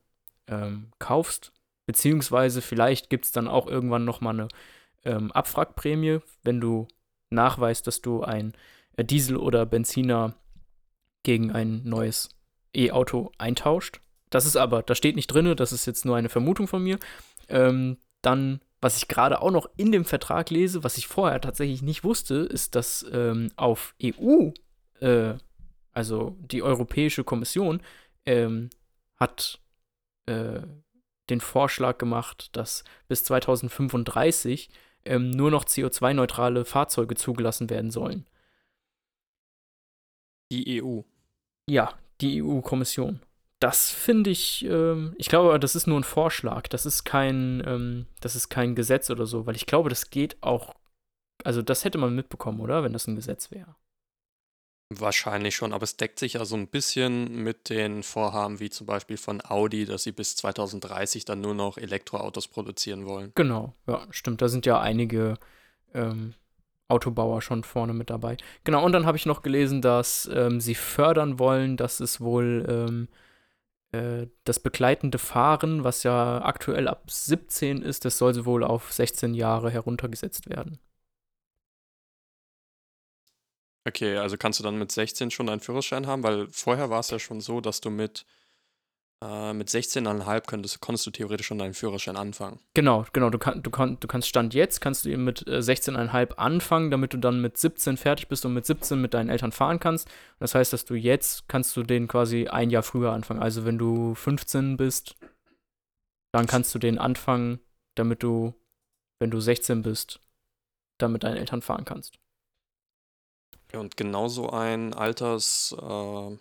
ähm, kaufst. Beziehungsweise vielleicht gibt es dann auch irgendwann nochmal eine ähm, Abwrackprämie, wenn du nachweist, dass du ein äh, Diesel oder Benziner gegen ein neues E-Auto eintauscht. Das ist aber, da steht nicht drin, das ist jetzt nur eine Vermutung von mir. Ähm, dann, was ich gerade auch noch in dem Vertrag lese, was ich vorher tatsächlich nicht wusste, ist, dass ähm, auf EU, äh, also die Europäische Kommission, ähm, hat äh, den Vorschlag gemacht, dass bis 2035 ähm, nur noch CO2-neutrale Fahrzeuge zugelassen werden sollen. Die EU. Ja, die EU-Kommission das finde ich, ähm, ich glaube, das ist nur ein Vorschlag. Das ist kein, ähm, das ist kein Gesetz oder so, weil ich glaube, das geht auch, also das hätte man mitbekommen, oder? Wenn das ein Gesetz wäre. Wahrscheinlich schon, aber es deckt sich ja so ein bisschen mit den Vorhaben wie zum Beispiel von Audi, dass sie bis 2030 dann nur noch Elektroautos produzieren wollen. Genau, ja, stimmt. Da sind ja einige ähm, Autobauer schon vorne mit dabei. Genau, und dann habe ich noch gelesen, dass ähm, sie fördern wollen, dass es wohl ähm, äh, das begleitende Fahren, was ja aktuell ab 17 ist, das soll wohl auf 16 Jahre heruntergesetzt werden. Okay, also kannst du dann mit 16 schon einen Führerschein haben? Weil vorher war es ja schon so, dass du mit Äh, mit 16,5 könntest, konntest du theoretisch schon deinen Führerschein anfangen. Genau, genau. Du, kann, du, kann, du kannst Stand jetzt, kannst du eben mit äh, 16,5 anfangen, damit du dann mit 17 fertig bist und mit 17 mit deinen Eltern fahren kannst. Das heißt, dass du jetzt kannst du den quasi ein Jahr früher anfangen. Also wenn du 15 bist, dann kannst du den anfangen, damit du, wenn du 16 bist, dann mit deinen Eltern fahren kannst. Ja, und genauso ein Alters, äh,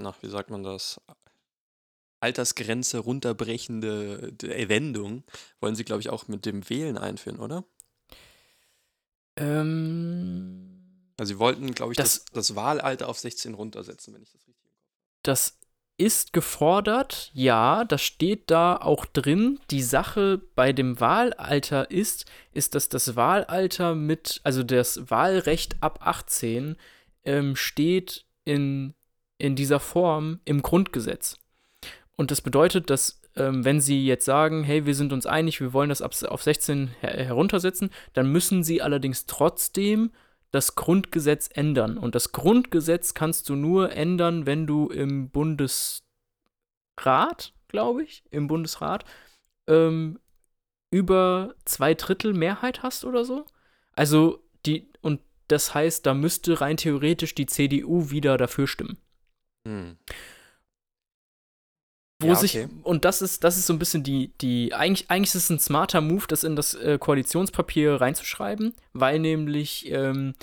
na, wie sagt man das? Altersgrenze runterbrechende D- Wendung wollen sie, glaube ich, auch mit dem Wählen einführen, oder? Ähm, Also sie wollten, glaube ich, Das- das, das Wahlalter auf 16 runtersetzen, wenn ich das richtig im Kopf das ist gefordert, ja, das steht da auch drin. Die Sache bei dem Wahlalter ist, ist, dass das Wahlalter mit, also das Wahlrecht ab 18 ähm, steht in, in dieser Form im Grundgesetz. Und das bedeutet, dass ähm, wenn sie jetzt sagen, hey, wir sind uns einig, wir wollen das auf 16 her heruntersetzen, dann müssen sie allerdings trotzdem das Grundgesetz ändern. Und das Grundgesetz kannst du nur ändern, wenn du im Bundesrat, glaube ich, im Bundesrat, ähm, über zwei Drittel Mehrheit hast oder so. Also die, und das heißt, da müsste rein theoretisch die CDU wieder dafür stimmen. Hm. Wo Ja, sich, okay. und das ist, das ist so ein bisschen die, die, eigentlich, eigentlich ist es ein smarter Move, das in das äh, Koalitionspapier reinzuschreiben, weil nämlich ähm,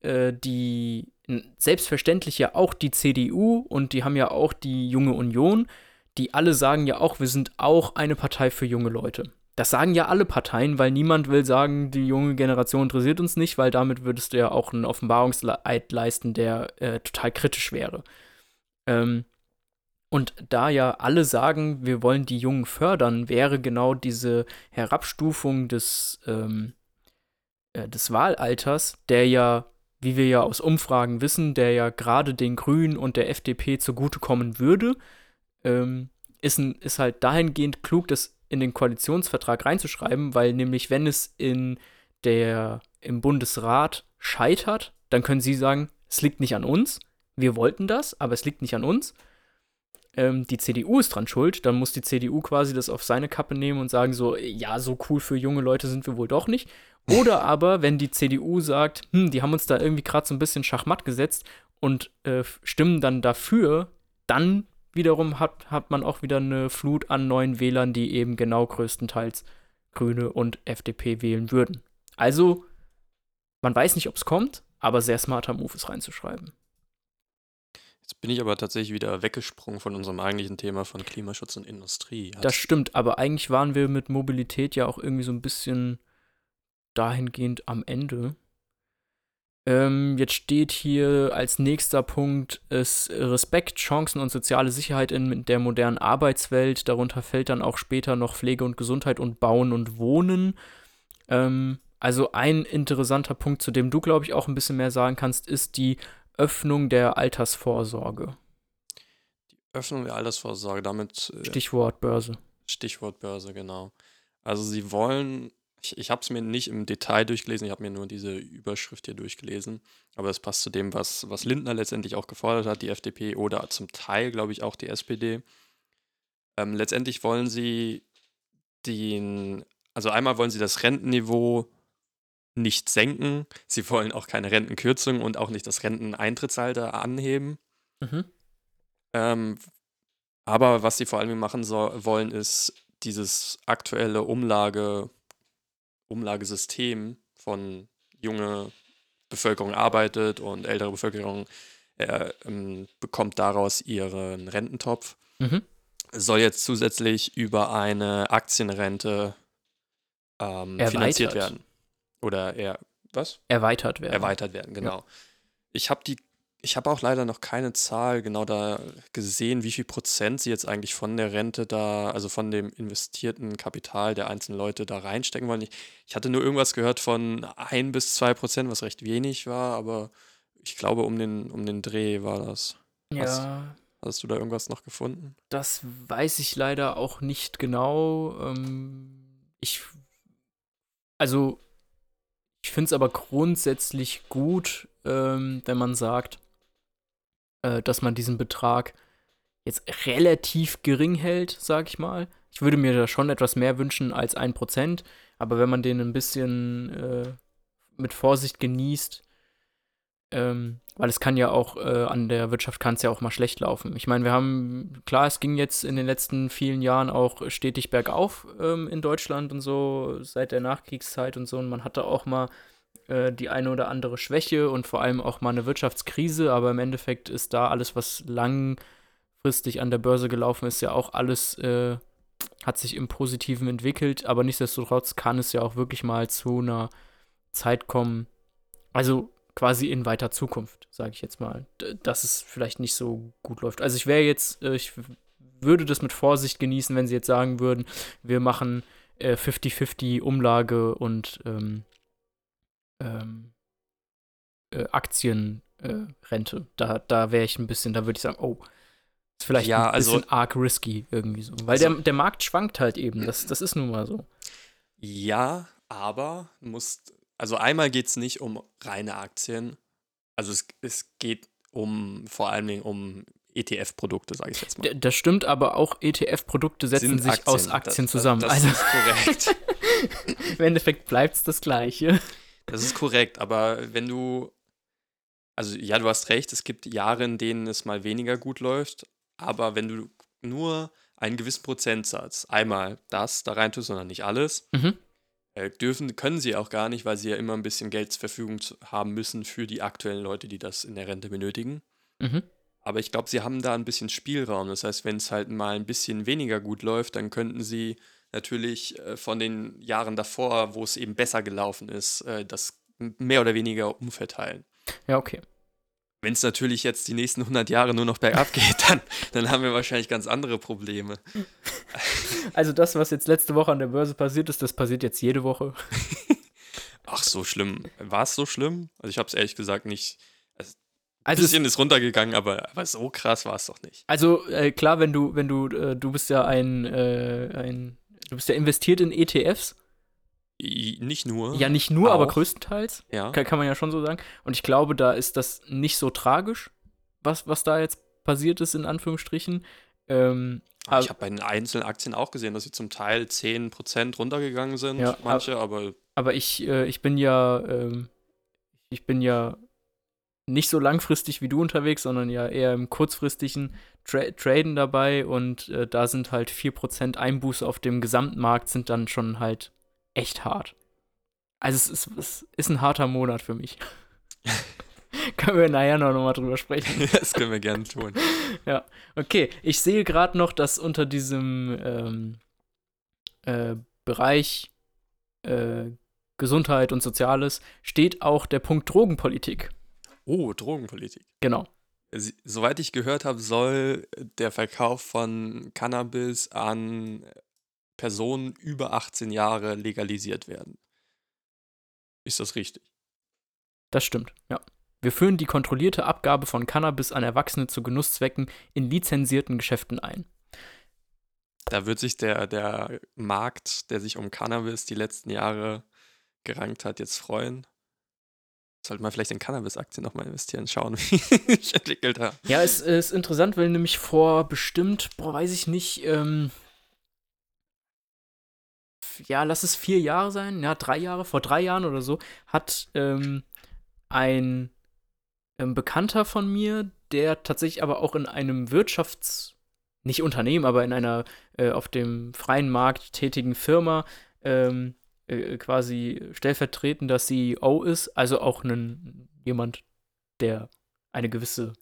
äh, die selbstverständlich ja auch die CDU und die haben ja auch die Junge Union, die alle sagen ja auch, wir sind auch eine Partei für junge Leute. Das sagen ja alle Parteien, weil niemand will sagen, die junge Generation interessiert uns nicht, weil damit würdest du ja auch einen Offenbarungseid leisten, der äh, total kritisch wäre. Ähm, und da ja alle sagen, wir wollen die Jungen fördern, wäre genau diese Herabstufung des, ähm, äh, des Wahlalters, der ja, wie wir ja aus Umfragen wissen, der ja gerade den Grünen und der FDP zugutekommen würde, ähm, ist, ein, ist halt dahingehend klug, das in den Koalitionsvertrag reinzuschreiben, weil nämlich, wenn es in der, im Bundesrat scheitert, dann können sie sagen, es liegt nicht an uns, wir wollten das, aber es liegt nicht an uns ähm, die CDU ist dran schuld, dann muss die CDU quasi das auf seine Kappe nehmen und sagen so, ja, so cool für junge Leute sind wir wohl doch nicht. Oder aber, wenn die CDU sagt, hm, die haben uns da irgendwie gerade so ein bisschen Schachmatt gesetzt und äh, stimmen dann dafür, dann wiederum hat, hat man auch wieder eine Flut an neuen Wählern, die eben genau größtenteils Grüne und FDP wählen würden. Also, man weiß nicht, ob es kommt, aber sehr smarter Move ist reinzuschreiben. Jetzt bin ich aber tatsächlich wieder weggesprungen von unserem eigentlichen Thema von Klimaschutz und Industrie. Das Hast- stimmt, aber eigentlich waren wir mit Mobilität ja auch irgendwie so ein bisschen dahingehend am Ende. Ähm, jetzt steht hier als nächster Punkt ist Respekt, Chancen und soziale Sicherheit in der modernen Arbeitswelt. Darunter fällt dann auch später noch Pflege und Gesundheit und Bauen und Wohnen. Ähm, also ein interessanter Punkt, zu dem du, glaube ich, auch ein bisschen mehr sagen kannst, ist die Öffnung der Altersvorsorge. Öffnung der Altersvorsorge, damit äh, Stichwort Börse. Stichwort Börse, genau. Also sie wollen, ich, ich habe es mir nicht im Detail durchgelesen, ich habe mir nur diese Überschrift hier durchgelesen, aber es passt zu dem, was, was Lindner letztendlich auch gefordert hat, die FDP oder zum Teil, glaube ich, auch die SPD. Ähm, letztendlich wollen sie den, also einmal wollen sie das Rentenniveau nicht senken, sie wollen auch keine Rentenkürzung und auch nicht das Renteneintrittsalter anheben. Mhm. Ähm, aber was sie vor allem machen so, wollen, ist dieses aktuelle Umlage, Umlagesystem von junge Bevölkerung arbeitet und ältere Bevölkerung äh, ähm, bekommt daraus ihren Rententopf. Mhm. Soll jetzt zusätzlich über eine Aktienrente ähm, finanziert werden. Oder eher, was? Erweitert werden. erweitert werden, genau. Ich habe die, ich habe auch leider noch keine Zahl genau da gesehen, wie viel Prozent sie jetzt eigentlich von der Rente da, also von dem investierten Kapital der einzelnen Leute da reinstecken wollen. Ich, ich hatte nur irgendwas gehört von ein bis zwei Prozent, was recht wenig war, aber ich glaube, um den, um den Dreh war das. Ja, Hast du da irgendwas noch gefunden? das weiß ich leider auch nicht genau. Ähm, ich, also, ich finde es aber grundsätzlich gut, ähm, wenn man sagt, äh, dass man diesen Betrag jetzt relativ gering hält, sag ich mal. Ich würde mir da schon etwas mehr wünschen als ein Prozent, aber wenn man den ein bisschen äh, mit Vorsicht genießt, ähm, weil es kann ja auch äh, an der Wirtschaft kann es ja auch mal schlecht laufen. Ich meine, wir haben, klar, es ging jetzt in den letzten vielen Jahren auch stetig bergauf ähm, in Deutschland und so, seit der Nachkriegszeit und so. Und man hatte auch mal äh, die eine oder andere Schwäche und vor allem auch mal eine Wirtschaftskrise, aber im Endeffekt ist da alles, was langfristig an der Börse gelaufen ist, ja auch alles, äh, hat sich im Positiven entwickelt, aber nichtsdestotrotz kann es ja auch wirklich mal zu einer Zeit kommen, also quasi in weiter Zukunft, sage ich jetzt mal, dass es vielleicht nicht so gut läuft. Also ich wäre jetzt, äh, ich würde das mit Vorsicht genießen, wenn sie jetzt sagen würden, wir machen 50-50 äh, Umlage und ähm, ähm, äh, Aktienrente. Äh, da da wäre ich ein bisschen, da würde ich sagen, oh, ist vielleicht ja, ein bisschen also, arg risky irgendwie so. Weil also, der, der Markt schwankt halt eben, das, das ist nun mal so. Ja, aber musst, also einmal geht es nicht um reine Aktien. Also es, es geht um vor allen Dingen um ETF-Produkte, sage ich jetzt mal. Das stimmt, aber auch ETF-Produkte setzen Sind sich Aktien. aus Aktien das, zusammen. Das, das also, ist korrekt. Im Endeffekt bleibt es das Gleiche. Das ist korrekt, aber wenn du, also ja, du hast recht, es gibt Jahre, in denen es mal weniger gut läuft, aber wenn du nur einen gewissen Prozentsatz einmal das da rein tust, sondern nicht alles, mhm. Äh, dürfen, können sie auch gar nicht, weil sie ja immer ein bisschen Geld zur Verfügung haben müssen für die aktuellen Leute, die das in der Rente benötigen. Mhm. Aber ich glaube, sie haben da ein bisschen Spielraum. Das heißt, wenn es halt mal ein bisschen weniger gut läuft, dann könnten sie natürlich äh, von den Jahren davor, wo es eben besser gelaufen ist, äh, das mehr oder weniger umverteilen. Ja, okay. Wenn es natürlich jetzt die nächsten 100 Jahre nur noch bergab geht, dann, dann haben wir wahrscheinlich ganz andere Probleme. Also das, was jetzt letzte Woche an der Börse passiert ist, das passiert jetzt jede Woche. Ach, so schlimm. War es so schlimm? Also ich habe es ehrlich gesagt nicht. Also ein also bisschen ist runtergegangen, aber, aber so krass war es doch nicht. Also äh, klar, wenn du, wenn du, äh, du bist ja ein, äh, ein Du bist ja investiert in ETFs. Nicht nur. Ja, nicht nur, auch. aber größtenteils. Ja. Kann, kann, man ja schon so sagen. Und ich glaube, da ist das nicht so tragisch, was, was da jetzt passiert ist, in Anführungsstrichen. Ähm, ich habe bei den einzelnen Aktien auch gesehen, dass sie zum Teil 10% runtergegangen sind, ja, manche, aber. Aber ich, äh, ich bin ja, ähm, ich bin ja nicht so langfristig wie du unterwegs, sondern ja eher im kurzfristigen Tra Traden dabei und äh, da sind halt 4% Einbuße auf dem Gesamtmarkt sind dann schon halt echt hart. Also es ist, es ist ein harter Monat für mich. können wir nachher noch mal drüber sprechen. das können wir gerne tun. ja, okay. Ich sehe gerade noch, dass unter diesem ähm, äh, Bereich äh, Gesundheit und Soziales steht auch der Punkt Drogenpolitik. Oh, Drogenpolitik. Genau. Soweit ich gehört habe, soll der Verkauf von Cannabis an Personen über 18 Jahre legalisiert werden. Ist das richtig? Das stimmt, ja. Wir führen die kontrollierte Abgabe von Cannabis an Erwachsene zu Genusszwecken in lizenzierten Geschäften ein. Da wird sich der, der Markt, der sich um Cannabis die letzten Jahre gerankt hat, jetzt freuen. Sollte man vielleicht in Cannabis-Aktien nochmal investieren, schauen, wie sich entwickelt hat. Ja, es ist interessant, weil nämlich vor bestimmt, boah, weiß ich nicht, ähm, ja, lass es vier Jahre sein, ja, drei Jahre, vor drei Jahren oder so, hat ähm, ein ähm, Bekannter von mir, der tatsächlich aber auch in einem Wirtschafts-, nicht Unternehmen, aber in einer äh, auf dem freien Markt tätigen Firma ähm, äh, quasi stellvertretender CEO ist, also auch einen, jemand, der eine gewisse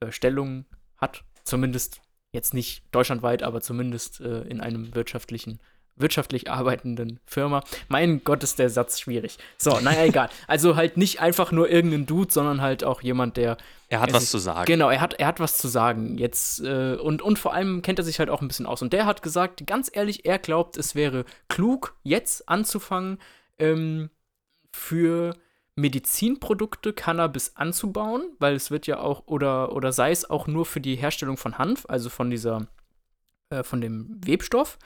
äh, Stellung hat, zumindest jetzt nicht deutschlandweit, aber zumindest äh, in einem wirtschaftlichen wirtschaftlich arbeitenden Firma. Mein Gott, ist der Satz schwierig. So, naja, egal. Also halt nicht einfach nur irgendein Dude, sondern halt auch jemand, der. Er hat was sich, zu sagen. Genau, er hat, er hat was zu sagen. Jetzt, äh, und, und vor allem kennt er sich halt auch ein bisschen aus. Und der hat gesagt, ganz ehrlich, er glaubt, es wäre klug, jetzt anzufangen, ähm, für Medizinprodukte Cannabis anzubauen, weil es wird ja auch, oder, oder sei es auch nur für die Herstellung von Hanf, also von dieser, äh, von dem Webstoff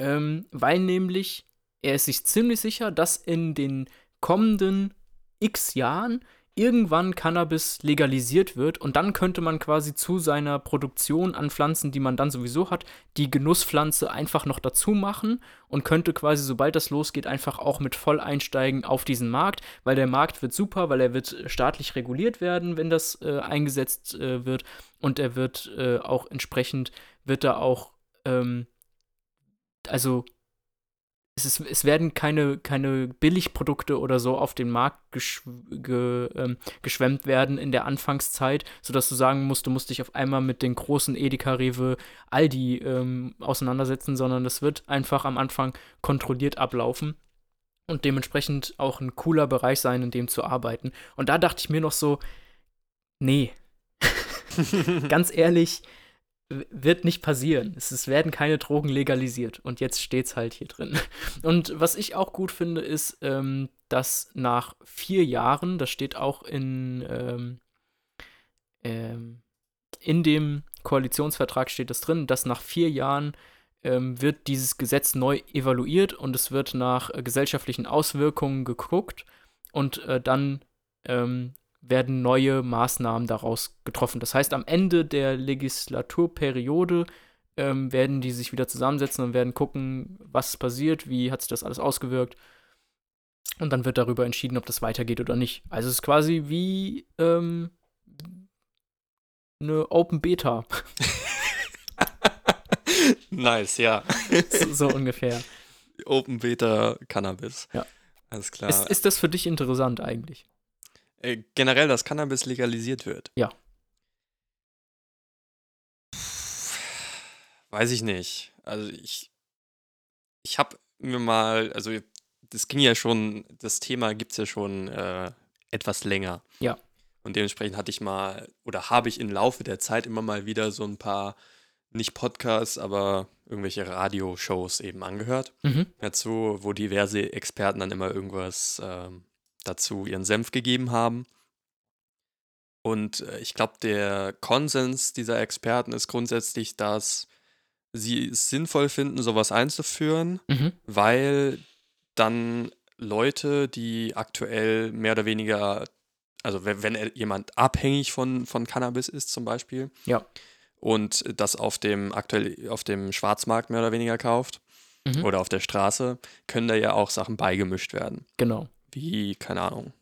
ähm, weil nämlich er ist sich ziemlich sicher, dass in den kommenden x Jahren irgendwann Cannabis legalisiert wird und dann könnte man quasi zu seiner Produktion an Pflanzen, die man dann sowieso hat, die Genusspflanze einfach noch dazu machen und könnte quasi, sobald das losgeht, einfach auch mit voll einsteigen auf diesen Markt, weil der Markt wird super, weil er wird staatlich reguliert werden, wenn das äh, eingesetzt äh, wird und er wird äh, auch entsprechend, wird da auch, ähm, also es, ist, es werden keine, keine Billigprodukte oder so auf den Markt gesch ge, ähm, geschwemmt werden in der Anfangszeit, sodass du sagen musst, du musst dich auf einmal mit den großen Edeka, Rewe, Aldi ähm, auseinandersetzen, sondern das wird einfach am Anfang kontrolliert ablaufen und dementsprechend auch ein cooler Bereich sein, in dem zu arbeiten. Und da dachte ich mir noch so, nee, ganz ehrlich, wird nicht passieren. Es, es, werden keine Drogen legalisiert. Und jetzt steht es halt hier drin. Und was ich auch gut finde, ist, ähm, dass nach vier Jahren, das steht auch in, ähm, ähm, in dem Koalitionsvertrag steht das drin, dass nach vier Jahren ähm, wird dieses Gesetz neu evaluiert und es wird nach äh, gesellschaftlichen Auswirkungen geguckt und äh, dann ähm, werden neue Maßnahmen daraus getroffen. Das heißt, am Ende der Legislaturperiode ähm, werden die sich wieder zusammensetzen und werden gucken, was passiert, wie hat sich das alles ausgewirkt. Und dann wird darüber entschieden, ob das weitergeht oder nicht. Also es ist quasi wie ähm, eine Open Beta. nice, ja. so, so, ungefähr. Open Beta Cannabis. Ja. Alles klar. Ist, ist das für dich interessant eigentlich? Äh, generell, dass Cannabis legalisiert wird. Ja. Weiß ich nicht. Also ich, ich habe mir mal, also das ging ja schon, das Thema gibt es ja schon äh, etwas länger. Ja. Und dementsprechend hatte ich mal, oder habe ich im Laufe der Zeit immer mal wieder so ein paar, nicht Podcasts, aber irgendwelche Radioshows eben angehört. Mhm. Dazu, wo diverse Experten dann immer irgendwas ähm, dazu ihren Senf gegeben haben. Und äh, ich glaube, der Konsens dieser Experten ist grundsätzlich, dass sie es sinnvoll finden, sowas einzuführen, Mhm. weil dann Leute, die aktuell mehr oder weniger, also wenn, wenn jemand abhängig von, von Cannabis ist zum Beispiel Ja. und das auf dem aktuell auf dem Schwarzmarkt mehr oder weniger kauft Mhm. oder auf der Straße, können da ja auch Sachen beigemischt werden Genau. Wie, keine Ahnung,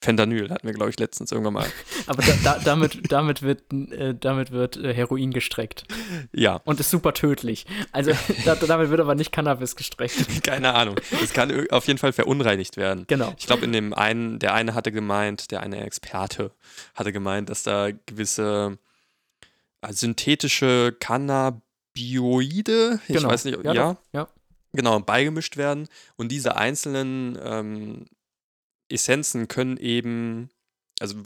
Fentanyl hatten wir, glaube ich, letztens irgendwann mal. Aber da, da, damit, damit wird, äh, damit wird äh, Heroin gestreckt. Ja. Und ist super tödlich. Also da, damit wird aber nicht Cannabis gestreckt. Keine Ahnung. Es kann auf jeden Fall verunreinigt werden. Genau. Ich glaube, in dem einen, der eine hatte gemeint, der eine Experte hatte gemeint, dass da gewisse äh, synthetische Cannabioide, ich Genau. weiß nicht, Ja, ja. Ja. genau, beigemischt werden. Und diese einzelnen ähm, Essenzen können eben, also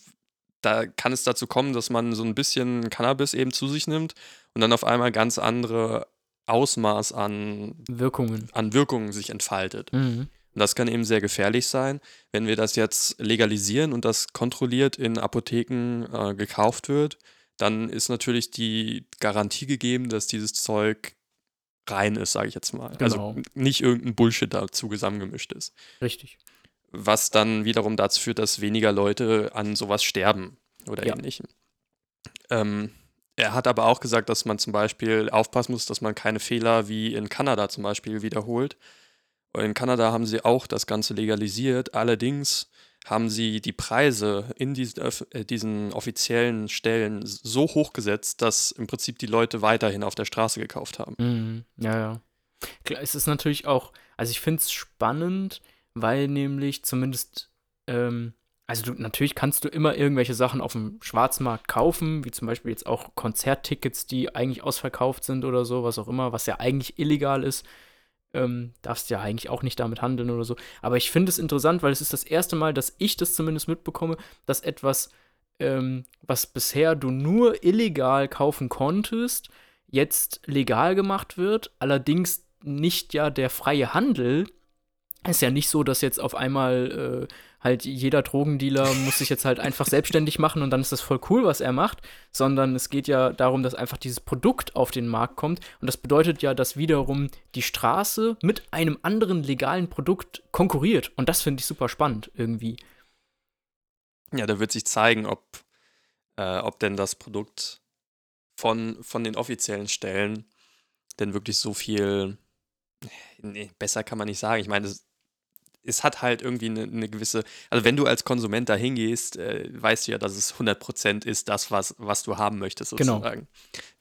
da kann es dazu kommen, dass man so ein bisschen Cannabis eben zu sich nimmt und dann auf einmal ganz andere Ausmaß an, Wirkungen. an Wirkungen sich entfaltet. Mhm. Und das kann eben sehr gefährlich sein, wenn wir das jetzt legalisieren und das kontrolliert in Apotheken äh, gekauft wird, dann ist natürlich die Garantie gegeben, dass dieses Zeug rein ist, sage ich jetzt mal. Genau. Also nicht irgendein Bullshit dazu zusammengemischt ist. Richtig. Was dann wiederum dazu führt, dass weniger Leute an sowas sterben oder Ja. ähnlichem. Ähm, er hat aber auch gesagt, dass man zum Beispiel aufpassen muss, dass man keine Fehler wie in Kanada zum Beispiel wiederholt. In Kanada haben sie auch das Ganze legalisiert. Allerdings haben sie die Preise in diesen, öff- äh, diesen offiziellen Stellen so hoch gesetzt, dass im Prinzip die Leute weiterhin auf der Straße gekauft haben. Mhm. Ja, ja. Klar, es ist natürlich auch, also ich finde es spannend, weil nämlich zumindest, ähm, also du, natürlich kannst du immer irgendwelche Sachen auf dem Schwarzmarkt kaufen, wie zum Beispiel jetzt auch Konzerttickets, die eigentlich ausverkauft sind oder so, was auch immer, was ja eigentlich illegal ist. Ähm, darfst ja eigentlich auch nicht damit handeln oder so. Aber ich finde es interessant, weil es ist das erste Mal, dass ich das zumindest mitbekomme, dass etwas, ähm, was bisher du nur illegal kaufen konntest, jetzt legal gemacht wird. Allerdings nicht ja der freie Handel. Ist ja nicht so, dass jetzt auf einmal äh, halt jeder Drogendealer muss sich jetzt halt einfach selbstständig machen und dann ist das voll cool, was er macht, sondern es geht ja darum, dass einfach dieses Produkt auf den Markt kommt und das bedeutet ja, dass wiederum die Straße mit einem anderen legalen Produkt konkurriert und das finde ich super spannend irgendwie. ja, da wird sich zeigen, ob, äh, ob denn das Produkt von, von den offiziellen Stellen denn wirklich so viel, nee, besser kann man nicht sagen. Ich meine, es, es hat halt irgendwie eine, eine gewisse, also wenn du als Konsument da hingehst, äh, weißt du ja, dass es 100% ist das, was, was du haben möchtest Genau. sozusagen.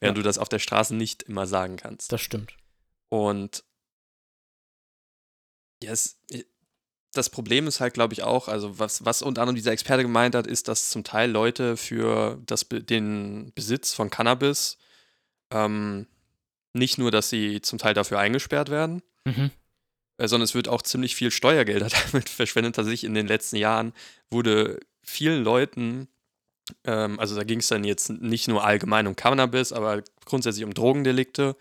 Während Ja. du das auf der Straße nicht immer sagen kannst. Das stimmt. Und ja, es, das Problem ist halt, glaube ich, auch, also was, was unter anderem dieser Experte gemeint hat, ist, dass zum Teil Leute für das, den Besitz von Cannabis ähm, nicht nur, dass sie zum Teil dafür eingesperrt werden, Mhm. Äh, sondern es wird auch ziemlich viel Steuergelder damit verschwendet. Tatsächlich in den letzten Jahren wurde vielen Leuten, ähm, also da ging es dann jetzt nicht nur allgemein um Cannabis, aber grundsätzlich um Drogendelikte.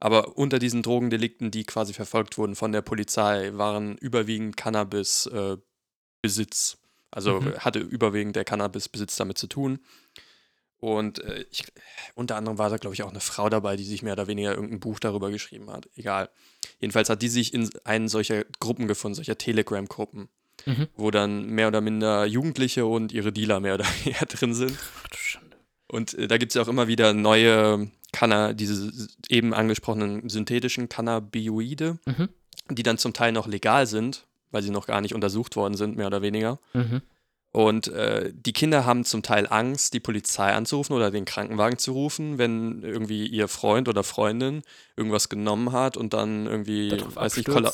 Aber unter diesen Drogendelikten, die quasi verfolgt wurden von der Polizei, waren überwiegend Cannabis-Besitz. Äh, Besitz. also Mhm. hatte überwiegend der Cannabis-Besitz damit zu tun. Und äh, ich, unter anderem war da, glaube ich, auch eine Frau dabei, die sich mehr oder weniger irgendein Buch darüber geschrieben hat. Egal. Jedenfalls hat die sich in einen solcher Gruppen gefunden, solcher Telegram-Gruppen, Mhm. wo dann mehr oder minder Jugendliche und ihre Dealer mehr oder weniger drin sind. Ach du Schande. Und äh, da gibt es ja auch immer wieder neue Canna, diese eben angesprochenen synthetischen Cannabinoide, Mhm. die dann zum Teil noch legal sind, weil sie noch gar nicht untersucht worden sind, mehr oder weniger. Mhm. Und äh, die Kinder haben zum Teil Angst, die Polizei anzurufen oder den Krankenwagen zu rufen, wenn irgendwie ihr Freund oder Freundin irgendwas genommen hat und dann irgendwie, Darauf weiß nicht, kolla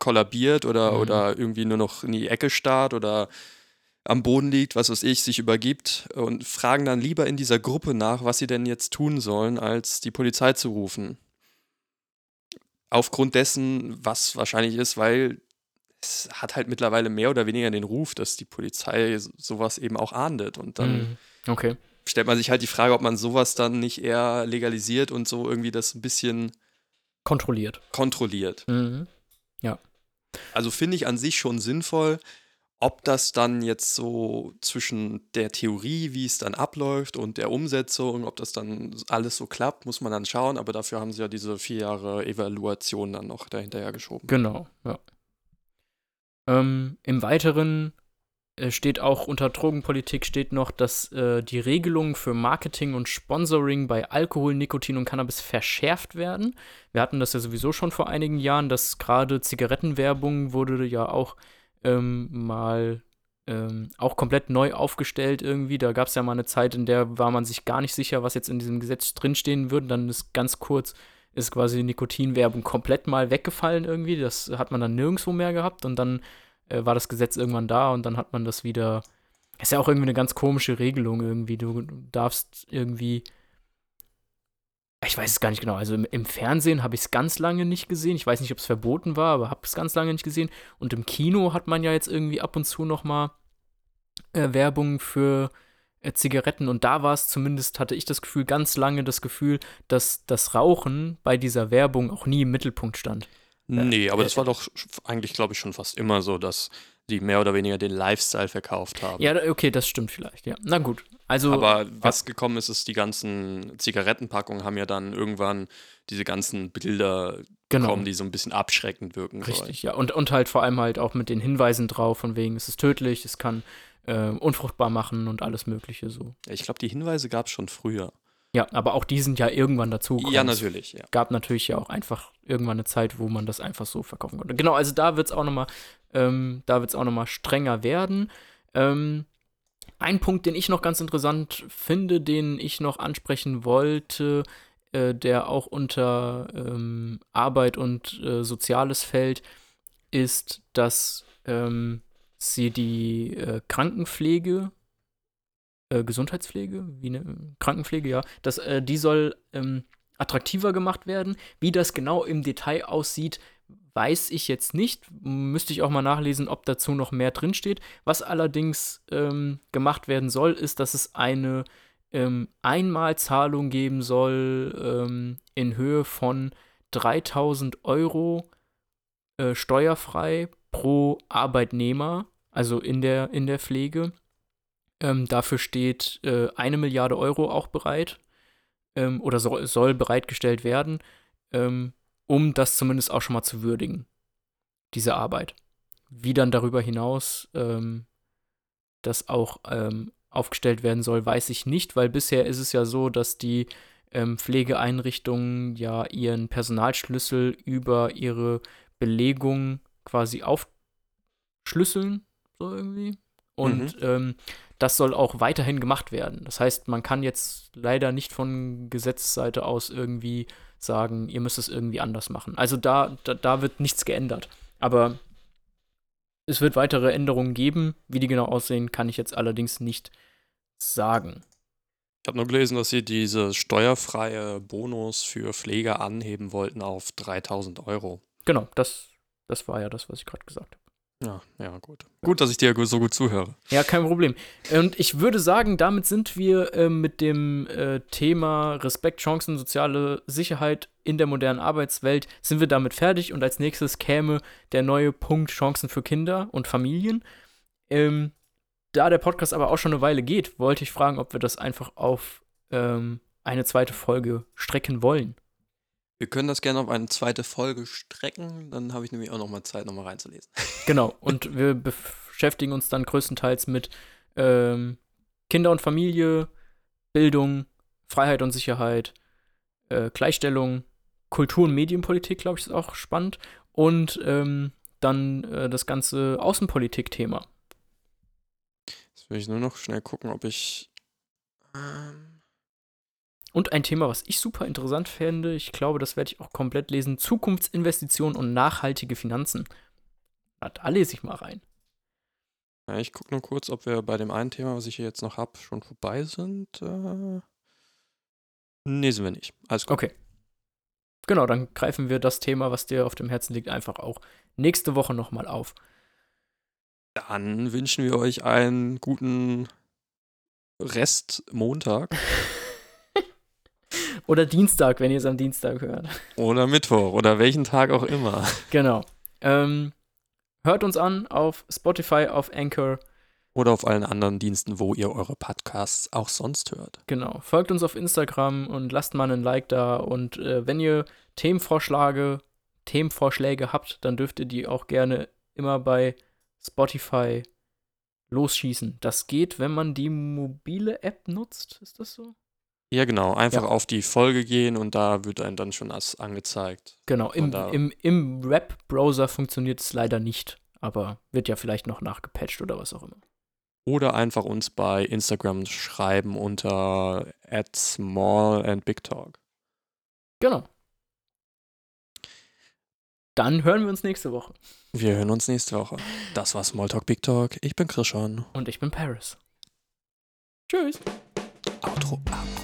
kollabiert oder, Mhm. oder irgendwie nur noch in die Ecke starrt oder am Boden liegt, was weiß ich, sich übergibt und fragen dann lieber in dieser Gruppe nach, was sie denn jetzt tun sollen, als die Polizei zu rufen. Aufgrund dessen, was wahrscheinlich ist, weil es hat halt mittlerweile mehr oder weniger den Ruf, dass die Polizei so- sowas eben auch ahndet. Und dann Mhm. Okay. stellt man sich halt die Frage, ob man sowas dann nicht eher legalisiert und so irgendwie das ein bisschen Kontrolliert. kontrolliert. Mhm. Also finde ich an sich schon sinnvoll. Ob das dann jetzt so zwischen der Theorie, wie es dann abläuft, und der Umsetzung, ob das dann alles so klappt, muss man dann schauen. Aber dafür haben sie ja diese vier Jahre Evaluation dann noch dahinterher geschoben. Genau, ja. Ähm, Im Weiteren äh, steht auch unter Drogenpolitik steht noch, dass äh, die Regelungen für Marketing und Sponsoring bei Alkohol, Nikotin und Cannabis verschärft werden. Wir hatten das ja sowieso schon vor einigen Jahren, dass gerade Zigarettenwerbung wurde ja auch ähm, mal ähm, auch komplett neu aufgestellt irgendwie. Da gab es ja mal eine Zeit, in der war man sich gar nicht sicher, was jetzt in diesem Gesetz drinstehen würde. Dann ist ganz kurz ist quasi Nikotinwerbung komplett mal weggefallen irgendwie. Das hat man dann nirgendwo mehr gehabt und dann äh, war das Gesetz irgendwann da und dann hat man das wieder. Ist ja auch irgendwie eine ganz komische Regelung irgendwie. Du darfst irgendwie. Ich weiß es gar nicht genau. Also im, im Fernsehen habe ich es ganz lange nicht gesehen. Ich weiß nicht, ob es verboten war, aber habe es ganz lange nicht gesehen. Und im Kino hat man ja jetzt irgendwie ab und zu noch mal äh, Werbung für Zigaretten. Und da war es zumindest, hatte ich das Gefühl, ganz lange das Gefühl, dass das Rauchen bei dieser Werbung auch nie im Mittelpunkt stand. Nee, aber äh, das war doch eigentlich, glaube ich, schon fast immer so, dass die mehr oder weniger den Lifestyle verkauft haben. Ja, okay, das stimmt vielleicht, ja. Na gut. Also, Aber was gekommen ist, ist, die ganzen Zigarettenpackungen haben ja dann irgendwann diese ganzen Bilder genau. bekommen, die so ein bisschen abschreckend wirken sollen. Richtig, ja. Und, und halt vor allem halt auch mit den Hinweisen drauf, von wegen, es ist tödlich, es kann äh, unfruchtbar machen und alles Mögliche so. Ich glaube, die Hinweise gab es schon früher. Ja, aber auch die sind ja irgendwann dazu Ja, natürlich, ja. gab natürlich ja auch einfach irgendwann eine Zeit, wo man das einfach so verkaufen konnte. Genau, also da wird es auch nochmal, ähm, da wird es auch nochmal strenger werden. Ähm, ein Punkt, den ich noch ganz interessant finde, den ich noch ansprechen wollte, äh, der auch unter ähm, Arbeit und äh, Soziales fällt, ist, dass ähm, sie die äh, Krankenpflege äh, Gesundheitspflege, wie eine Krankenpflege, ja, dass äh, die soll ähm, attraktiver gemacht werden. Wie das genau im Detail aussieht, weiß ich jetzt nicht. Müsste ich auch mal nachlesen, ob dazu noch mehr drinsteht. Was allerdings ähm, gemacht werden soll, ist, dass es eine ähm, Einmalzahlung geben soll ähm, in Höhe von 3000 Euro äh, steuerfrei pro Arbeitnehmer, also in der, in der Pflege. Ähm, dafür steht äh, eine Milliarde Euro auch bereit ähm, oder soll, soll bereitgestellt werden, ähm, um das zumindest auch schon mal zu würdigen, diese Arbeit. Wie dann darüber hinaus ähm, das auch ähm, aufgestellt werden soll, weiß ich nicht, weil bisher ist es ja so, dass die ähm, Pflegeeinrichtungen ja ihren Personalschlüssel über ihre Belegung quasi aufschlüsseln, so irgendwie. Und Mhm. ähm, das soll auch weiterhin gemacht werden. Das heißt, man kann jetzt leider nicht von Gesetzesseite aus irgendwie sagen, ihr müsst es irgendwie anders machen. Also da, da, da wird nichts geändert. Aber es wird weitere Änderungen geben. Wie die genau aussehen, kann ich jetzt allerdings nicht sagen. Ich habe nur gelesen, dass sie diese steuerfreie Bonus für Pfleger anheben wollten auf 3000 Euro. Genau, das, das war ja das, was ich gerade gesagt habe. Ja, ja, gut. Gut, dass ich dir so gut zuhöre. Ja, kein Problem. Und ich würde sagen, damit sind wir äh, mit dem äh, Thema Respekt, Chancen, soziale Sicherheit in der modernen Arbeitswelt, sind wir damit fertig. Und als nächstes käme der neue Punkt Chancen für Kinder und Familien. Ähm, da der Podcast aber auch schon eine Weile geht, wollte ich fragen, ob wir das einfach auf ähm, eine zweite Folge strecken wollen. Wir können das gerne auf eine zweite Folge strecken, dann habe ich nämlich auch noch mal Zeit, noch mal reinzulesen. Genau, und wir beschäftigen uns dann größtenteils mit ähm, Kinder und Familie, Bildung, Freiheit und Sicherheit, äh, Gleichstellung, Kultur- und Medienpolitik, glaube ich, ist auch spannend. Und ähm, dann äh, das ganze Außenpolitik-Thema. Jetzt will ich nur noch schnell gucken, ob ich. Ähm, Und ein Thema, was ich super interessant fände, ich glaube, das werde ich auch komplett lesen: Zukunftsinvestitionen und nachhaltige Finanzen. Na, Da lese ich mal rein. ja, ich gucke nur kurz, ob wir bei dem einen Thema, was ich hier jetzt noch habe, schon vorbei sind. Äh, nee, sind wir nicht. Alles gut. Okay. Genau, dann greifen wir das Thema, was dir auf dem Herzen liegt, einfach auch nächste Woche nochmal auf. Dann wünschen wir euch einen guten Rest Montag Oder Dienstag, wenn ihr es am Dienstag hört. oder Mittwoch oder welchen Tag auch immer. Genau. Ähm, hört uns an auf Spotify, auf Anchor. Oder auf allen anderen Diensten, wo ihr eure Podcasts auch sonst hört. Genau. Folgt uns auf Instagram und lasst mal einen Like da. Und äh, wenn ihr Themenvorschläge, Themenvorschläge habt, dann dürft ihr die auch gerne immer bei Spotify losschießen. Das geht, wenn man die mobile App nutzt. Ist das so? Ja, genau. Einfach Ja. auf die Folge gehen und da wird einem dann schon das angezeigt. Genau, im, im, im Web-Browser funktioniert es leider nicht, aber wird ja vielleicht noch nachgepatcht oder was auch immer. Oder einfach uns bei Instagram schreiben unter at small and big talk. Genau. Dann hören wir uns nächste Woche. Wir hören uns nächste Woche. Das war Smalltalk Big Talk. Ich bin Christian. Und ich bin Paris. Tschüss. Outro ab.